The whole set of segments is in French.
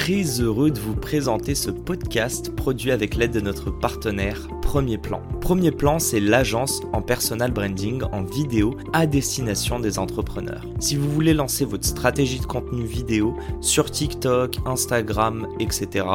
très heureux de vous présenter ce podcast produit avec l'aide de notre partenaire Premier Plan. Premier Plan, c'est l'agence en personal branding en vidéo à destination des entrepreneurs. Si vous voulez lancer votre stratégie de contenu vidéo sur TikTok, Instagram, etc.,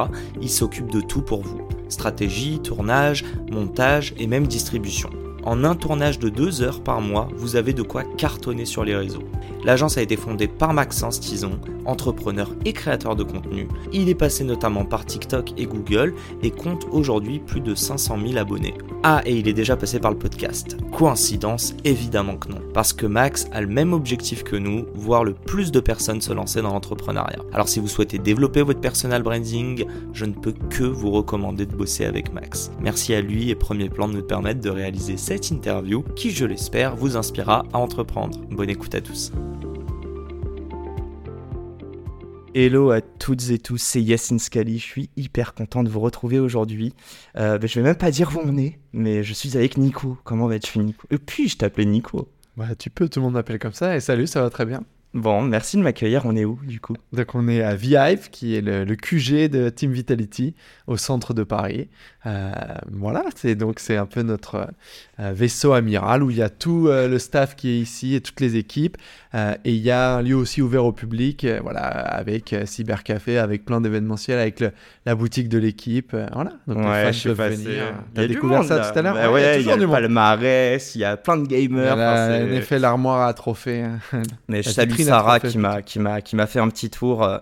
il s'occupe de tout pour vous. Stratégie, tournage, montage et même distribution. En un tournage de deux heures par mois, vous avez de quoi cartonner sur les réseaux. L'agence a été fondée par Maxence Tison, entrepreneur et créateur de contenu. Il est passé notamment par TikTok et Google et compte aujourd'hui plus de 500 000 abonnés. Ah, et il est déjà passé par le podcast. Coïncidence Évidemment que non. Parce que Max a le même objectif que nous, voir le plus de personnes se lancer dans l'entrepreneuriat. Alors si vous souhaitez développer votre personal branding, je ne peux que vous recommander de bosser avec Max. Merci à lui et Premier Plan de nous permettre de réaliser cette interview qui, je l'espère, vous inspirera à entreprendre. Bonne écoute à tous. Hello à toutes et tous, c'est Yacine Scali. Je suis hyper content de vous retrouver aujourd'hui. Euh, ben, je vais même pas dire où on est, mais je suis avec Nico. Comment vas-tu, Nico? Et puis, je t'appelais Nico. Bah, tu peux, tout le monde m'appelle comme ça. Et salut, ça va très bien. Bon, merci de m'accueillir. On est où du coup? Donc on est à Vive, qui est le, QG de Team Vitality au centre de Paris. Euh, voilà, c'est donc c'est un peu notre euh, vaisseau amiral où il y a tout euh, le staff qui est ici et toutes les équipes. et il y a un lieu aussi ouvert au public, voilà, avec cybercafé, avec plein d'événementiels, avec la boutique de l'équipe. voilà. Donc ouais, je suis passé. T'as découvert ça tout à l'heure bah Ouais, il y a, le palmarès, il y a plein de gamers. en effet, l'armoire à trophées. Mais je salue Sarah qui m'a qui m'a qui m'a fait un petit tour. Euh,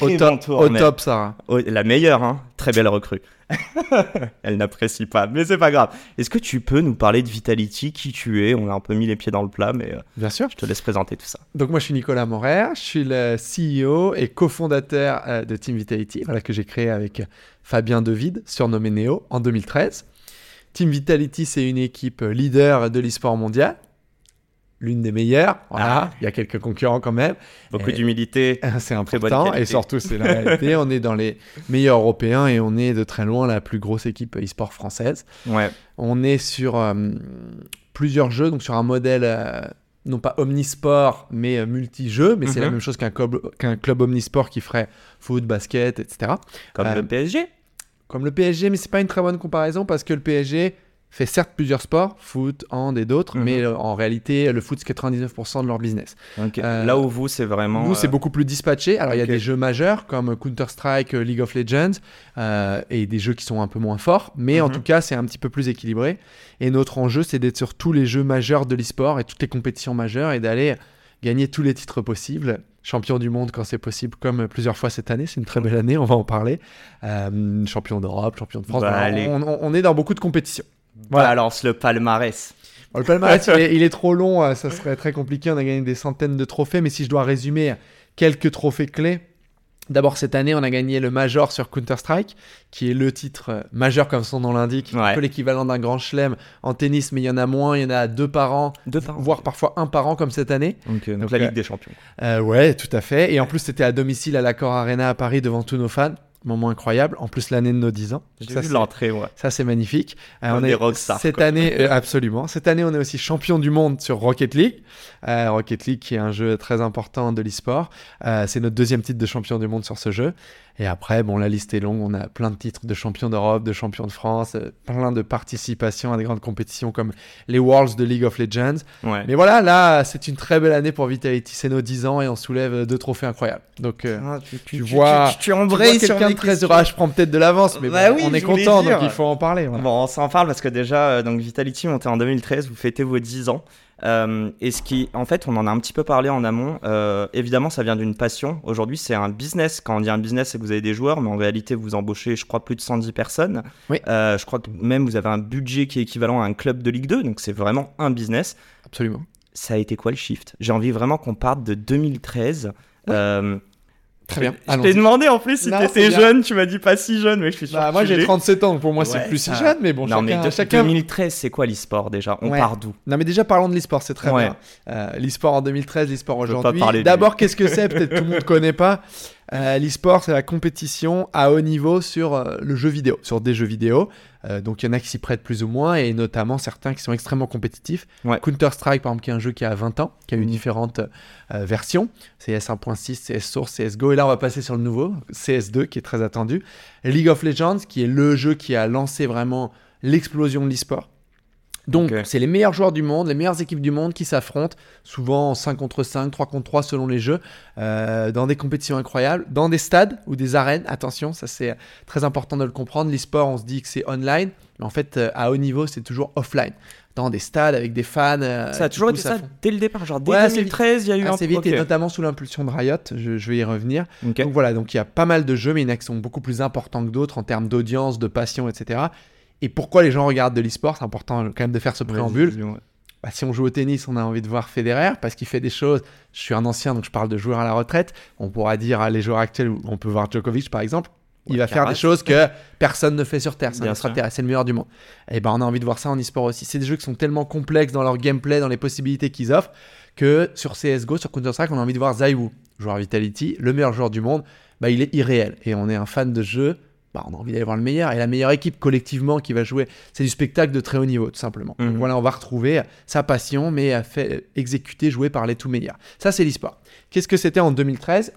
au, top, tour, au top, Sarah. la meilleure, hein. très belle recrue. Elle n'apprécie pas, mais c'est pas grave. Est-ce que tu peux nous parler de Vitality, qui tu es? On a un peu mis les pieds dans le plat, mais euh, bien sûr. Je te laisse présenter tout ça. Donc moi, je suis Nicolas Morer, je suis le CEO et cofondateur euh, de Team Vitality, voilà que j'ai créé avec Fabien Devide, surnommé Neo, en 2013. Team Vitality, c'est une équipe leader de l'e-sport mondial l'une des meilleures. Voilà, ah. il y a quelques concurrents quand même. Beaucoup d'humilité. C'est important et surtout c'est la réalité. on est dans les meilleurs européens et on est de très loin la plus grosse équipe e-sport française. Ouais. On est sur euh, plusieurs jeux, donc sur un modèle euh, non pas omnisport mais euh, multi-jeux, mais c'est la mhm. même chose qu'un club, qu'un club omnisport qui ferait foot, basket, etc. Comme le PSG. Comme le PSG, mais c'est pas une très bonne comparaison parce que le PSG fait certes plusieurs sports, foot, hand et d'autres, mhm. mais euh, en réalité, le foot, c'est 99% de leur business. Euh, Là où vous, c'est vraiment. Nous, c'est euh, beaucoup plus dispatché. Alors, il y a des jeux majeurs comme Counter-Strike, League of Legends, et des jeux qui sont un peu moins forts, mais en mhm. tout cas, c'est un petit peu plus équilibré. Et notre enjeu, c'est d'être sur tous les jeux majeurs de l'e-sport et toutes les compétitions majeures et d'aller gagner tous les titres possibles champion du monde quand c'est possible, comme plusieurs fois cette année. C'est une très belle année, on va en parler. champion d'Europe, champion de France. Bah, on, on, est dans beaucoup de compétitions. Voilà, lance le palmarès. le palmarès, il, est, trop long, euh, ça serait très compliqué. On a gagné des centaines de trophées, mais si je dois résumer quelques trophées clés. D'abord, cette année, on a gagné le Major sur Counter-Strike, qui est le titre euh, majeur, comme son nom l'indique, un peu l'équivalent d'un grand chelem en tennis, mais il y en a moins, il y en a deux par an, deux voire parfois un par an, comme cette année. donc, la Ligue des Champions. Euh, ouais, tout à fait. Et en plus, c'était à domicile à l'Accor Arena à Paris devant tous nos fans moment incroyable. En plus, l'année de nos 10 ans. J'ai vu l'entrée, ouais. Ça, c'est magnifique. Euh, on, est rockstar. Cette année, euh, absolument. Cette année, on est aussi champion du monde sur Rocket League. Euh, Rocket League, qui est un jeu très important de l'e-sport. c'est notre deuxième titre de champion du monde sur ce jeu. Et après, bon, la liste est longue. On a plein de titres de champion d'Europe, de champion de France, plein de participations à des grandes compétitions comme les Worlds de League of Legends. Mais voilà, là, c'est une très belle année pour Vitality. C'est nos 10 ans et on soulève deux trophées incroyables. Donc, ah, tu, vois, tu, tu, quelqu'un de très heureux. Ah, je prends peut-être de l'avance, mais bah on est content, donc il faut en parler. Bon, on s'en parle parce que déjà, euh, donc Vitality, monté en 2013, vous fêtez vos 10 ans. Euh, et ce qui, en fait, on en a un petit peu parlé en amont. Euh, évidemment, ça vient d'une passion. Aujourd'hui, c'est un business. Quand on dit un business, c'est que vous avez des joueurs, mais en réalité, vous embauchez, je crois, plus de 110 personnes. Oui. Euh, je crois que même vous avez un budget qui est équivalent à un club de Ligue 2, donc c'est vraiment un business. Absolument. Ça a été quoi le shift? J'ai envie vraiment qu'on parte de 2013. Très bien. Je t'ai demandé en plus si t'étais jeune, tu m'as dit pas si jeune, mais je suis sûr. Bah, que moi j'ai l'es. 37 ans, donc pour moi c'est plus si jeune, mais bon, non, chacun, mais de- chacun 2013, c'est quoi l'e-sport déjà? On Ouais. part d'où? Non, mais déjà parlons de l'e-sport, c'est très Ouais. bien. Euh, l'e-sport en 2013, l'e-sport Je veux pas aujourd'hui. D'abord, qu'est-ce que c'est? Peut-être tout le monde ne connaît pas. Euh, l'e-sport, c'est la compétition à haut niveau sur euh, le jeu vidéo, sur des jeux vidéo. Euh, donc il y en a qui s'y prêtent plus ou moins, et notamment certains qui sont extrêmement compétitifs. Ouais. Counter-Strike, par exemple, qui est un jeu qui a 20 ans, qui a eu Mhm. différentes euh, versions. CS 1.6, CS Source, CSGO. Et là, on va passer sur le nouveau, CS2, qui est très attendu. League of Legends, qui est le jeu qui a lancé vraiment l'explosion de l'e-sport. Donc, c'est les meilleurs joueurs du monde, les meilleures équipes du monde qui s'affrontent, souvent en 5 contre 5, 3 contre 3 selon les jeux, euh, dans des compétitions incroyables, dans des stades ou des arènes. Attention, ça c'est très important de le comprendre. L'e-sport, on se dit que c'est online, mais en fait, euh, à haut niveau, c'est toujours offline. Dans des stades avec des fans. euh, Ça a toujours été poussent ça dès le départ, genre dès Ouais, assez vite. 2013, il y a eu un Assez vite, et notamment sous l'impulsion de Riot, je, je vais y revenir. Donc voilà, donc il y a pas mal de jeux, mais il y en a qui sont beaucoup plus importants que d'autres en termes d'audience, de passion, etc. Et pourquoi les gens regardent de l'e-sport C'est important quand même de faire ce préambule. Bah, si on joue au tennis, on a envie de voir Federer parce qu'il fait des choses. Je suis un ancien, donc je parle de joueurs à la retraite. On pourra dire à les joueurs actuels, on peut voir Djokovic par exemple. Il Ouais, va faire des choses que personne ne fait sur Terre. C'est un extraterrestre, c'est le meilleur du monde. Et ben on a envie de voir ça en e-sport aussi. C'est des jeux qui sont tellement complexes dans leur gameplay, dans les possibilités qu'ils offrent, que sur CSGO, sur Counter-Strike, on a envie de voir Zaiwu, joueur Vitality, le meilleur joueur du monde. Bah, il est irréel. Et on est un fan de jeu. Bah, on a envie d'aller voir le meilleur. Et la meilleure équipe collectivement qui va jouer, c'est du spectacle de très haut niveau, tout simplement. Donc Mhm. voilà, on va retrouver sa passion, mais à fait, exécuter, jouer par les tout meilleurs. Ça, c'est l'e-sport. Qu'est-ce que c'était en 2013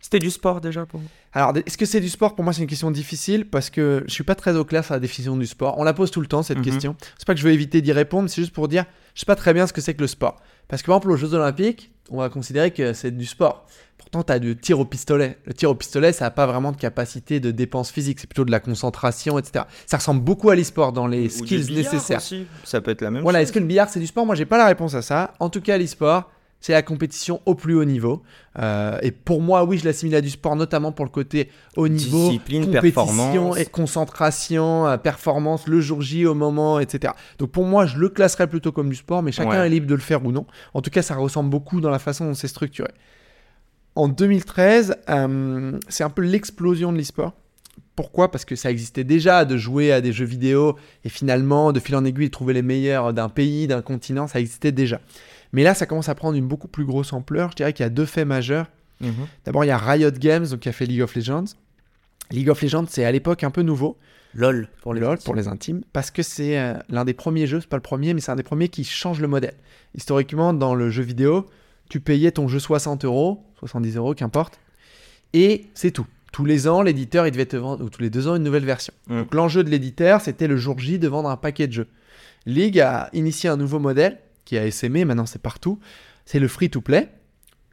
C'était du sport déjà pour vous? Alors, est-ce que c'est du sport? Pour moi, c'est une question difficile parce que je suis pas très au clair sur la définition du sport. On la pose tout le temps, cette Mhm. question. C'est pas que je veux éviter d'y répondre, c'est juste pour dire, je sais pas très bien ce que c'est que le sport. Parce que, par exemple, aux Jeux Olympiques, on va considérer que c'est du sport. Pourtant, tu as du tir au pistolet. Le tir au pistolet, ça n'a pas vraiment de capacité de dépense physique, c'est plutôt de la concentration, etc. Ça ressemble beaucoup à l'e-sport dans les Ou skills nécessaires. aussi. Ça peut être la même Voilà, chose. est-ce que le billard c'est du sport? Moi, j'ai pas la réponse à ça. En tout cas, l'e-sport, c'est la compétition au plus haut niveau. Euh, et pour moi, oui, je l'assimile à du sport, notamment pour le côté haut niveau, Discipline, compétition performance. et concentration, euh, performance, le jour J au moment, etc. Donc pour moi, je le classerais plutôt comme du sport, mais chacun Ouais. est libre de le faire ou non. En tout cas, ça ressemble beaucoup dans la façon dont c'est structuré. En 2013, euh, c'est un peu l'explosion de l'e-sport. Pourquoi? Parce que ça existait déjà de jouer à des jeux vidéo et finalement, de fil en aiguille, trouver les meilleurs d'un pays, d'un continent, ça existait déjà. Mais là, ça commence à prendre une beaucoup plus grosse ampleur. Je dirais qu'il y a deux faits majeurs. Mhm. D'abord, il y a Riot Games, donc qui a fait League of Legends. League of Legends, c'est à l'époque un peu nouveau, LOL pour les LOL intimes. pour les intimes, parce que c'est euh, l'un des premiers jeux, c'est pas le premier, mais c'est un des premiers qui change le modèle. Historiquement, dans le jeu vidéo, tu payais ton jeu 60 euros, 70 euros, qu'importe, et c'est tout. Tous les ans, l'éditeur, il devait te vendre, ou tous les deux ans, une nouvelle version. Mm. Donc l'enjeu de l'éditeur, c'était le jour J de vendre un paquet de jeux. League a initié un nouveau modèle, qui a SMé, maintenant c'est partout, c'est le free-to-play.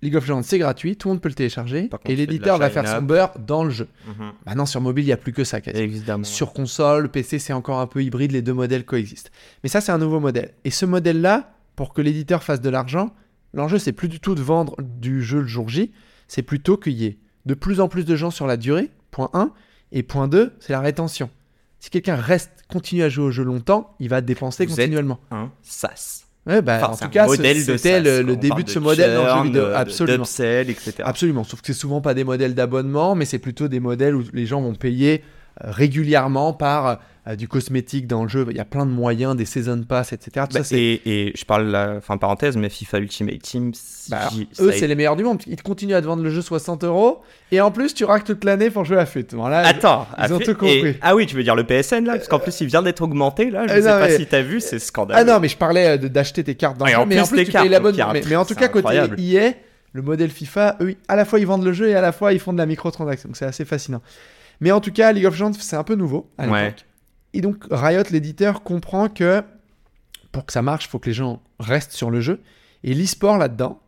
League of Legends, c'est gratuit, tout le monde peut le télécharger, contre, et l'éditeur va faire son beurre dans le jeu. Mhm. Maintenant, sur mobile, il n'y a plus que ça, quasi. Évidemment. Sur console, PC, c'est encore un peu hybride, les deux modèles coexistent. Mais ça, c'est un nouveau modèle. Et ce modèle-là, pour que l'éditeur fasse de l'argent, l'enjeu, c'est plus du tout de vendre du jeu le jour J, c'est plutôt qu'il y ait de plus en plus de gens sur la durée, point 1, et point 2, c'est la rétention. Si quelqu'un reste, continue à jouer au jeu longtemps, il va dépenser Vous êtes continuellement. Un sas. Ouais, bah, Enfin, en tout cas, c'était le, le début de ce modèle dans le jeu churn, vidéo. de- de- Absolument. etc. Absolument, sauf que c'est souvent pas des modèles d'abonnement, mais c'est plutôt des modèles où les gens vont payer euh, régulièrement par euh, du cosmétique dans le jeu. Il y a plein de moyens, des season pass, etc. Tout Bah, ça, et, et je parle, la- enfin parenthèse, mais FIFA Ultimate Team, Bah, eux, c'est les meilleurs du monde. Ils continuent à te vendre le jeu 60 euros et en plus, tu raques toute l'année pour jouer à FUT. Bon, là, Attends, Ils ont tout compris. et- ah oui, tu veux dire le PSN là Parce qu'en plus, il vient d'être augmenté là. Je Euh, sais non, pas mais- si t'as vu, c'est scandaleux. Ah non, mais je parlais euh, d'acheter tes cartes dans le jeu, mais en plus, tu cartes, payes donc il y l'abonnement. a un Mais, mais en tout cas, côté. EA, le modèle FIFA, eux, à la fois ils vendent le jeu et à la fois ils font de la microtransaction. Donc c'est assez fascinant. Mais en tout cas, League of Legends, c'est un peu nouveau à l'époque. Ouais. Et donc Riot, l'éditeur, comprend que pour que ça marche, il faut que les gens restent sur le jeu. Et l'e-sport là-dedans,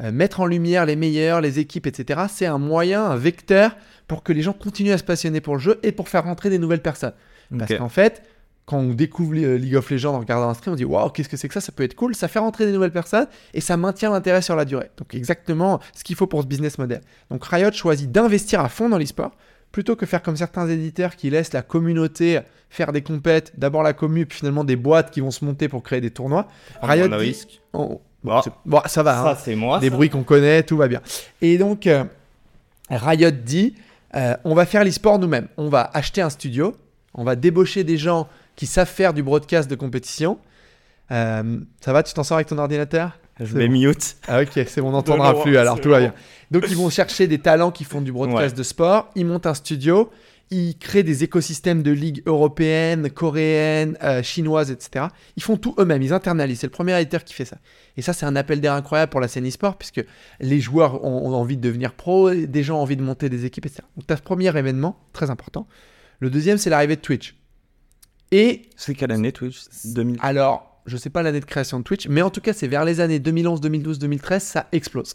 euh, mettre en lumière les meilleurs, les équipes, etc., c'est un moyen, un vecteur pour que les gens continuent à se passionner pour le jeu et pour faire rentrer des nouvelles personnes. Parce qu'en fait, quand on découvre euh, League of Legends en regardant un stream, on dit waouh, qu'est-ce que c'est que ça? Ça peut être cool. Ça fait rentrer des nouvelles personnes et ça maintient l'intérêt sur la durée. Donc, exactement ce qu'il faut pour ce business model. Donc, Riot choisit d'investir à fond dans l'e-sport plutôt que faire comme certains éditeurs qui laissent la communauté faire des compètes, d'abord la commu, puis finalement des boîtes qui vont se monter pour créer des tournois. Riot dit- risque. Oh, Bon. c'est- bon, ça va. hein Ça, c'est moi. des ça. bruits qu'on connaît, tout va bien. Et donc, euh, Riot dit euh, on va faire l'e-sport nous-mêmes. On va acheter un studio, on va débaucher des gens qui savent faire du broadcast de compétition. Euh, ça va, tu t'en sors avec ton ordinateur? Je bon. mute. Ah ok, c'est bon, on n'entendra plus, alors tout va bien. Donc ils vont chercher des talents qui font du broadcast Ouais. de sport, ils montent un studio, ils créent des écosystèmes de ligues européennes, coréennes, euh, chinoises, etc. Ils font tout eux-mêmes, ils internalisent. C'est le premier éditeur qui fait ça. Et ça, c'est un appel d'air incroyable pour la scène e-sport, puisque les joueurs ont, ont envie de devenir pro, des gens ont envie de monter des équipes, etc. Donc tu as ce premier événement, très important. Le deuxième, c'est l'arrivée de Twitch. Et C'est quelle année Twitch? 2000. alors, je sais pas l'année de création de Twitch, mais en tout cas, c'est vers les années 2011, 2012, 2013, ça explose.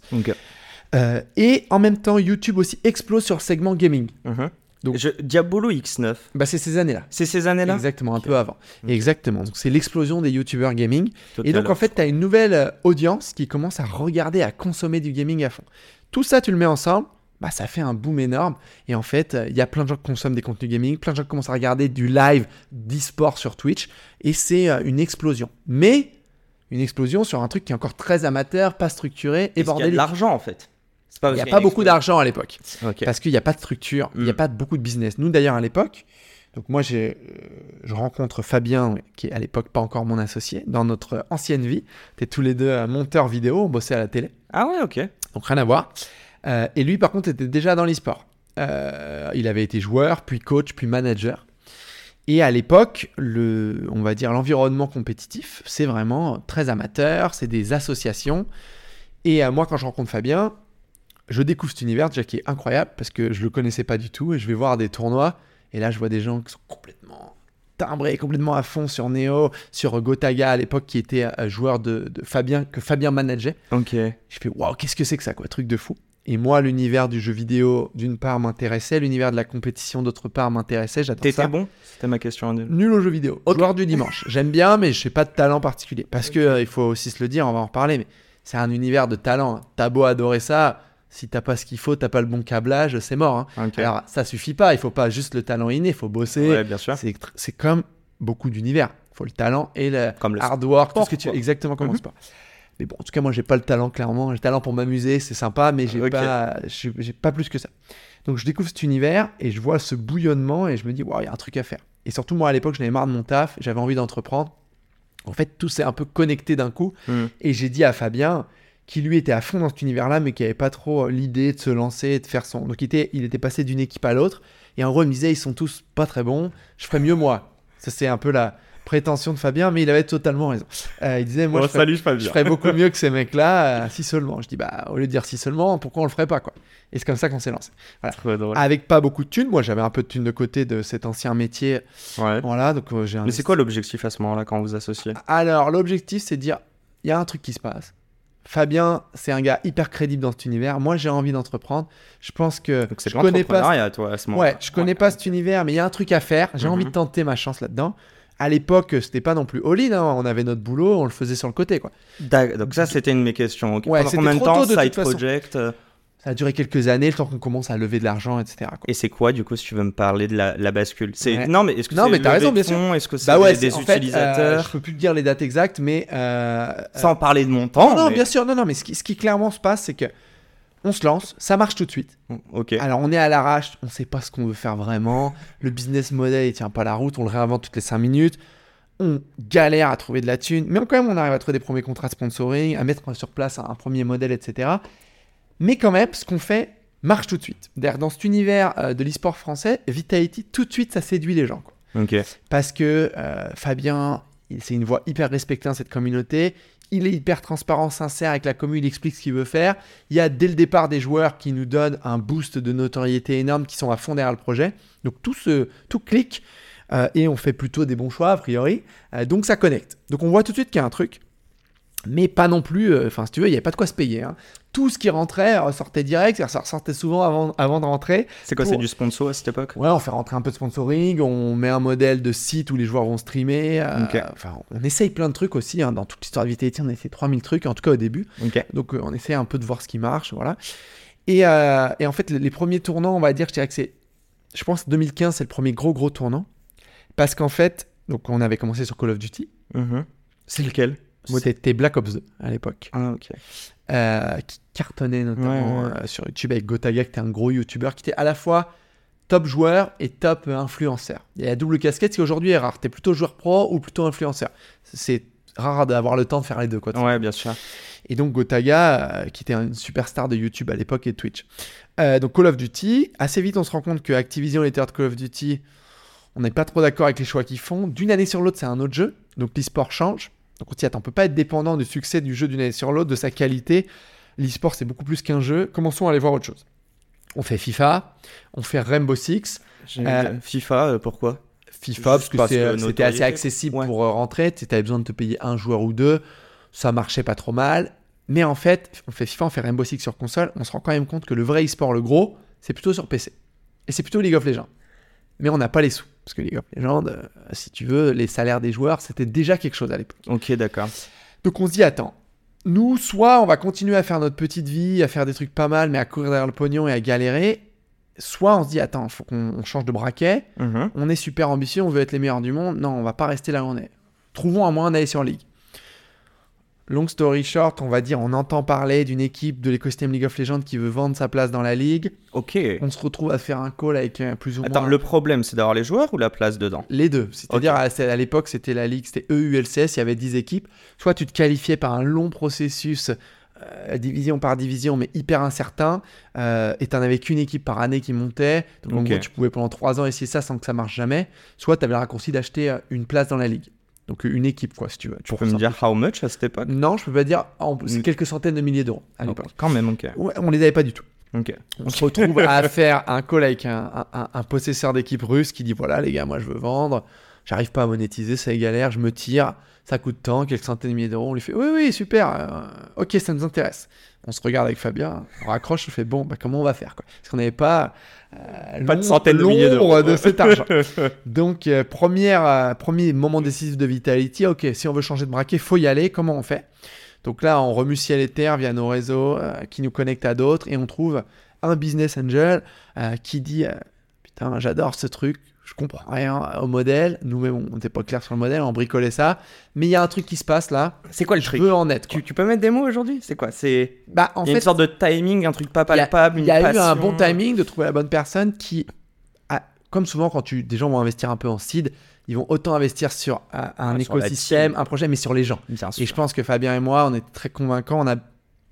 Euh, et en même temps, YouTube aussi explose sur le segment gaming. Mhm. Donc- Je- Diabolo X9, Bah, c'est ces années-là. c'est ces années-là Exactement, un peu avant. Exactement. Donc, c'est l'explosion des YouTubers gaming. Tout Et donc, en fait, tu as une nouvelle euh, audience qui commence à regarder, à consommer du gaming à fond. Tout ça, tu le mets ensemble, bah, ça fait un boom énorme. Et en fait, euh, il y a plein de gens qui consomment des contenus gaming, plein de gens qui commencent à regarder du live d'e-sport sur Twitch. Et c'est euh, une explosion. Mais une explosion sur un truc qui est encore très amateur, pas structuré et y a de bordélique. l'argent en fait. Pas Il n'y a pas beaucoup d'argent à l'époque. Parce qu'il n'y a pas de structure, il n'y a Mm. pas beaucoup de business. Nous, d'ailleurs, à l'époque, donc moi, j'ai, euh, je rencontre Fabien, qui est à l'époque pas encore mon associé, dans notre ancienne vie. T'es tous les deux monteurs vidéo, on bossait à la télé, Ah ouais, ok. donc rien à voir. Euh, et lui, par contre, était déjà dans l'e-sport. Euh, il avait été joueur, puis coach, puis manager. Et à l'époque, le, on va dire l'environnement compétitif, c'est vraiment très amateur, c'est des associations. Et euh, moi, quand je rencontre Fabien, je découvre cet univers déjà qui est incroyable parce que je le connaissais pas du tout et je vais voir des tournois et là je vois des gens qui sont complètement timbrés, complètement à fond sur Neo, sur Gotaga à l'époque qui était euh, joueur de, de Fabien que Fabien manageait. Ok. Je fais waouh, qu'est-ce que c'est que ça quoi, truc de fou. Et moi, l'univers du jeu vidéo, d'une part, m'intéressait, l'univers de la compétition, d'autre part, m'intéressait. T'étais ça. bon? C'était ma question. Nul au jeu vidéo. Ok. Joueur du dimanche. J'aime bien, mais je n'ai pas de talent particulier. Parce que euh, il faut aussi se le dire, on va en reparler, mais c'est un univers de talent. T'as beau adorer ça, si t'as pas ce qu'il faut, t'as pas le bon câblage, c'est mort. hein. Alors ça suffit pas. Il faut pas juste le talent inné, il faut bosser. ouais, bien sûr. C'est comme beaucoup d'univers. Il faut le talent et le Comme le hard work, tout sport, ce que tu exactement comme le sport. Mais bon, en tout cas, moi, j'ai pas le talent clairement. J'ai le talent pour m'amuser, c'est sympa, mais j'ai Ok. pas, j'ai pas plus que ça. Donc, je découvre cet univers et je vois ce bouillonnement et je me dis, waouh, il y a un truc à faire. Et surtout, moi, à l'époque, j'en avais marre de mon taf, j'avais envie d'entreprendre. En fait, tout s'est un peu connecté d'un coup. Hmm. Et j'ai dit à Fabien, qui lui était à fond dans cet univers-là, mais qui avait pas trop euh, l'idée de se lancer, et de faire son. Donc, il était, il était passé d'une équipe à l'autre. Et en gros, il me disait, ils sont tous pas très bons, je ferais mieux moi. Ça, c'est un peu la prétention de Fabien, mais il avait totalement raison. Euh, il disait, moi, Bon, je ferais, salut, Fabien. je ferais beaucoup mieux que ces mecs-là, euh, si seulement. Je dis, bah, au lieu de dire si seulement, pourquoi on le ferait pas, quoi. Et c'est comme ça qu'on s'est lancé. Avec pas beaucoup de thunes, moi, j'avais un peu de thunes de côté de cet ancien métier. Ouais. Voilà, donc euh, j'ai Mais c'est quoi l'objectif à ce moment-là quand vous associez? Alors, l'objectif, c'est de dire, il y a un truc qui se passe. Fabien, c'est un gars hyper crédible dans cet univers. Moi, j'ai envie d'entreprendre. Je pense que Donc c'est je connais pas. toi, à ce moment-là. Ouais, je connais pas cet univers, mais il y a un truc à faire. J'ai Mhm. envie de tenter ma chance là-dedans. À l'époque, c'était pas non plus all-in. hein. On avait notre boulot, on le faisait sur le côté, quoi. Donc ça, c'était une de mes questions. Ok. Ouais, Pendant combien temps, tôt, de toute side project euh, Ça a duré quelques années, le temps qu'on commence à lever de l'argent, etc. quoi. Et c'est quoi, du coup, si tu veux me parler de la, la bascule? C'est Ouais. Non, mais est-ce que Non, c'est mais t'as raison, bien sûr. Est-ce que c'est Bah ouais, des en fait, euh, utilisateurs je peux plus te dire les dates exactes, mais euh, Sans parler de montant. non, non, bien sûr, non, non, mais ce qui, ce qui clairement se passe, c'est que on se lance, ça marche tout de suite. Ok. Alors on est à l'arrache, on sait pas ce qu'on veut faire vraiment. Le business model il tient pas la route, on le réinvente toutes les 5 minutes. On galère à trouver de la thune, mais quand même on arrive à trouver des premiers contrats de sponsoring, à mettre sur place un, un premier modèle, etc. Mais quand même, ce qu'on fait marche tout de suite. D'ailleurs, dans cet univers euh, de l'e-sport français, Vitality, tout de suite, ça séduit les gens. quoi. Parce que euh, Fabien, c'est une voix hyper respectée dans cette communauté. Il est hyper transparent, sincère avec la commune, il explique ce qu'il veut faire. Il y a dès le départ des joueurs qui nous donnent un boost de notoriété énorme, qui sont à fond derrière le projet. Donc tout, se, tout clique euh, et on fait plutôt des bons choix a priori. Euh, donc ça connecte. Donc on voit tout de suite qu'il y a un truc. Mais pas non plus, euh, enfin si tu veux, il n'y avait pas de quoi se payer. hein. Tout ce qui rentrait ressortait direct, c'est-à-dire ça ressortait souvent avant, avant de rentrer. C'est quoi, Pour- c'est du sponsor à cette époque? Ouais, on fait rentrer un peu de sponsoring, on met un modèle de site où les joueurs vont streamer. euh. Enfin, on essaye plein de trucs aussi. hein, dans toute l'histoire de Vitality, on a essayé 3000 trucs, en tout cas au début. Donc, euh, on essaie un peu de voir ce qui marche. Voilà. Et, euh, et en fait, les premiers tournants, on va dire, je dirais que c'est. Je pense 2015, c'est le premier gros, gros tournant. Parce qu'en fait, donc on avait commencé sur Call of Duty. Mhm. C'est lequel? Moi, c'était Black Ops 2 à l'époque. Ah, ok. euh, qui cartonnait notamment Ouais, ouais. euh, sur YouTube avec Gotaga, qui était un gros YouTuber, qui était à la fois top joueur et top euh, influenceur. Il y a la double casquette, ce qui aujourd'hui est rare. T'es plutôt joueur pro ou plutôt influenceur. C'est rare d'avoir le temps de faire les deux. Quoi. Ouais, bien sûr. Et donc Gotaga, euh, qui était une superstar de YouTube à l'époque et de Twitch. Donc Call of Duty, assez vite on se rend compte que Activision, l'éditeur de Call of Duty, on n'est pas trop d'accord avec les choix qu'ils font. D'une année sur l'autre, c'est un autre jeu. Donc l'e-sport change. Donc on s'y attend. On peut pas être dépendant du succès du jeu d'une année sur l'autre, de sa qualité. L'e-sport, c'est beaucoup plus qu'un jeu. Commençons à aller voir autre chose. On fait FIFA, on fait Rainbow Six, Euh, FIFA, euh, pourquoi? FIFA parce Juste que parce que c'était assez accessible Ouais. pour euh, rentrer. Tu avais besoin de te payer un joueur ou deux. Ça marchait pas trop mal. Mais en fait, on fait FIFA, on fait Rainbow Six sur console. On se rend quand même compte que le vrai e-sport, le gros, c'est plutôt sur PC. Et c'est plutôt League of Legends. Mais on n'a pas les sous. Parce que League of Legends, euh, si tu veux, les salaires des joueurs, c'était déjà quelque chose à l'époque. Ok, d'accord. Donc on se dit, attends, nous, soit on va continuer à faire notre petite vie, à faire des trucs pas mal, mais à courir derrière le pognon et à galérer. Soit on se dit, attends, il faut qu'on on change de braquet. Mhm. On est super ambitieux, on veut être les meilleurs du monde. Non, on va pas rester là où on est. Trouvons un moyen d'aller sur League. Long story short, on va dire, on entend parler d'une équipe de l'écosystème League of Legends qui veut vendre sa place dans la ligue. Ok. On se retrouve à faire un call avec euh, plus ou Attends, moins le problème, c'est d'avoir les joueurs ou la place dedans? Les deux. C'est-à-dire, à, l'époque, c'était la ligue, c'était EULCS, il y avait 10 équipes. Soit tu te qualifiais par un long processus, euh, division par division, mais hyper incertain, euh, et tu avais qu'une équipe par année qui montait. Donc, en Ok. gros, tu pouvais pendant 3 ans essayer ça sans que ça marche jamais. Soit tu avais le raccourci d'acheter une place dans la ligue. Donc, une équipe, quoi, si tu veux. Tu peux me dire how much à cette époque? Non, je peux pas dire. en- C'est quelques centaines de milliers d'euros à Oh, l'époque. Quand même, ok. Ouais, on les avait pas du tout. On se retrouve à faire un call avec un, un- un- un possesseur d'équipe russe qui dit voilà les gars, moi je veux vendre, j'arrive pas à monétiser, c'est galère, je me tire, ça coûte tant, quelques centaines de milliers d'euros. On lui fait oui oui super, euh, ok ça nous intéresse. On se regarde avec Fabien, on raccroche, on fait bon bah comment on va faire quoi Parce qu'on n'avait pas euh, Pas de centaines de milliers d'euros. de cet argent. Donc euh, première, euh, premier moment décisif de Vitality, ok si on veut changer de braquet, faut y aller. Comment on fait? Donc là, on remue ciel et terre via nos réseaux qui nous connectent à d'autres et on trouve un business angel qui dit Putain, j'adore ce truc, je comprends rien au modèle. Nous-mêmes, on n'était pas clair sur le modèle, on bricolait ça. Mais il y a un truc qui se passe là, C'est quoi le je truc? veux en être. tu, tu peux mettre des mots aujourd'hui? C'est quoi? C'est Bah, en il y a fait, une sorte de timing, un truc pas il y a- palpable, une y a eu un bon timing de trouver la bonne personne qui, a- comme souvent quand tu, des gens vont investir un peu en seed, ils vont autant investir sur euh, un Ah, sur écosystème, un projet, mais sur les gens. Bien Et je pense que Fabien et moi, on est très convaincants, on a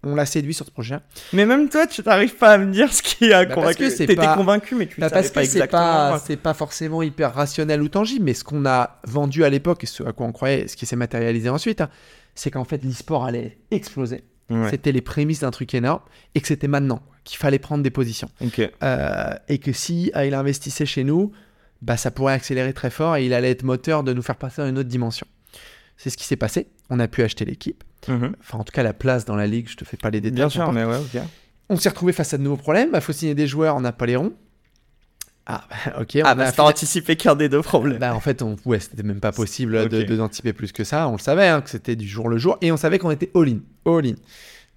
on l'a séduit sur ce projet. Mais même toi, tu n'arrives pas à me dire ce qui a Bah, parce convaincu. que c'est T'étais pas- convaincu, mais tu Bah, savais parce pas que c'est pas, c'est pas forcément hyper rationnel ou tangible, mais ce qu'on a vendu à l'époque et ce à quoi on croyait, ce qui s'est matérialisé ensuite, hein, c'est qu'en fait l'e-sport allait exploser. Ouais. C'était les prémices d'un truc énorme et que c'était maintenant qu'il fallait prendre des positions. Euh, et que si euh, il investissait chez nous, bah, ça pourrait accélérer très fort et il allait être moteur de nous faire passer à une autre dimension. C'est ce qui s'est passé. On a pu acheter l'équipe. Mhm. Enfin, en tout cas, la place dans la ligue, je te fais pas les détails. Bien sûr, mais ouais, ok. On s'est retrouvé face à de nouveaux problèmes. Il faut signer des joueurs, on n'a pas les ronds. Ah, bah, ok. Ah, on bah, a t'as anticipé qu'un des deux problèmes. Bah, en fait, on... ouais, c'était même pas possible de, d'anticiper plus que ça. On le savait, hein, que c'était du jour le jour. Et on savait qu'on était all-in. All-in.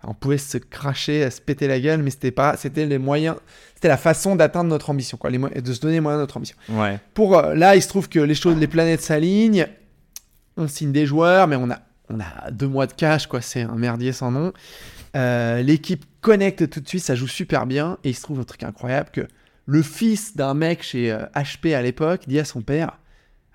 On pouvait se cracher, se péter la gueule, mais c'était pas, c'était les moyens, c'était la façon d'atteindre notre ambition, quoi, les mo- de se donner les moyens de notre ambition. Ouais. Pour euh, là, il se trouve que les choses, les planètes s'alignent. On signe des joueurs, mais on a, on a deux mois de cash, quoi. C'est un merdier sans nom. Euh, L'équipe connecte tout de suite, ça joue super bien. Et il se trouve un truc incroyable que le fils d'un mec chez euh, HP à l'époque dit à son père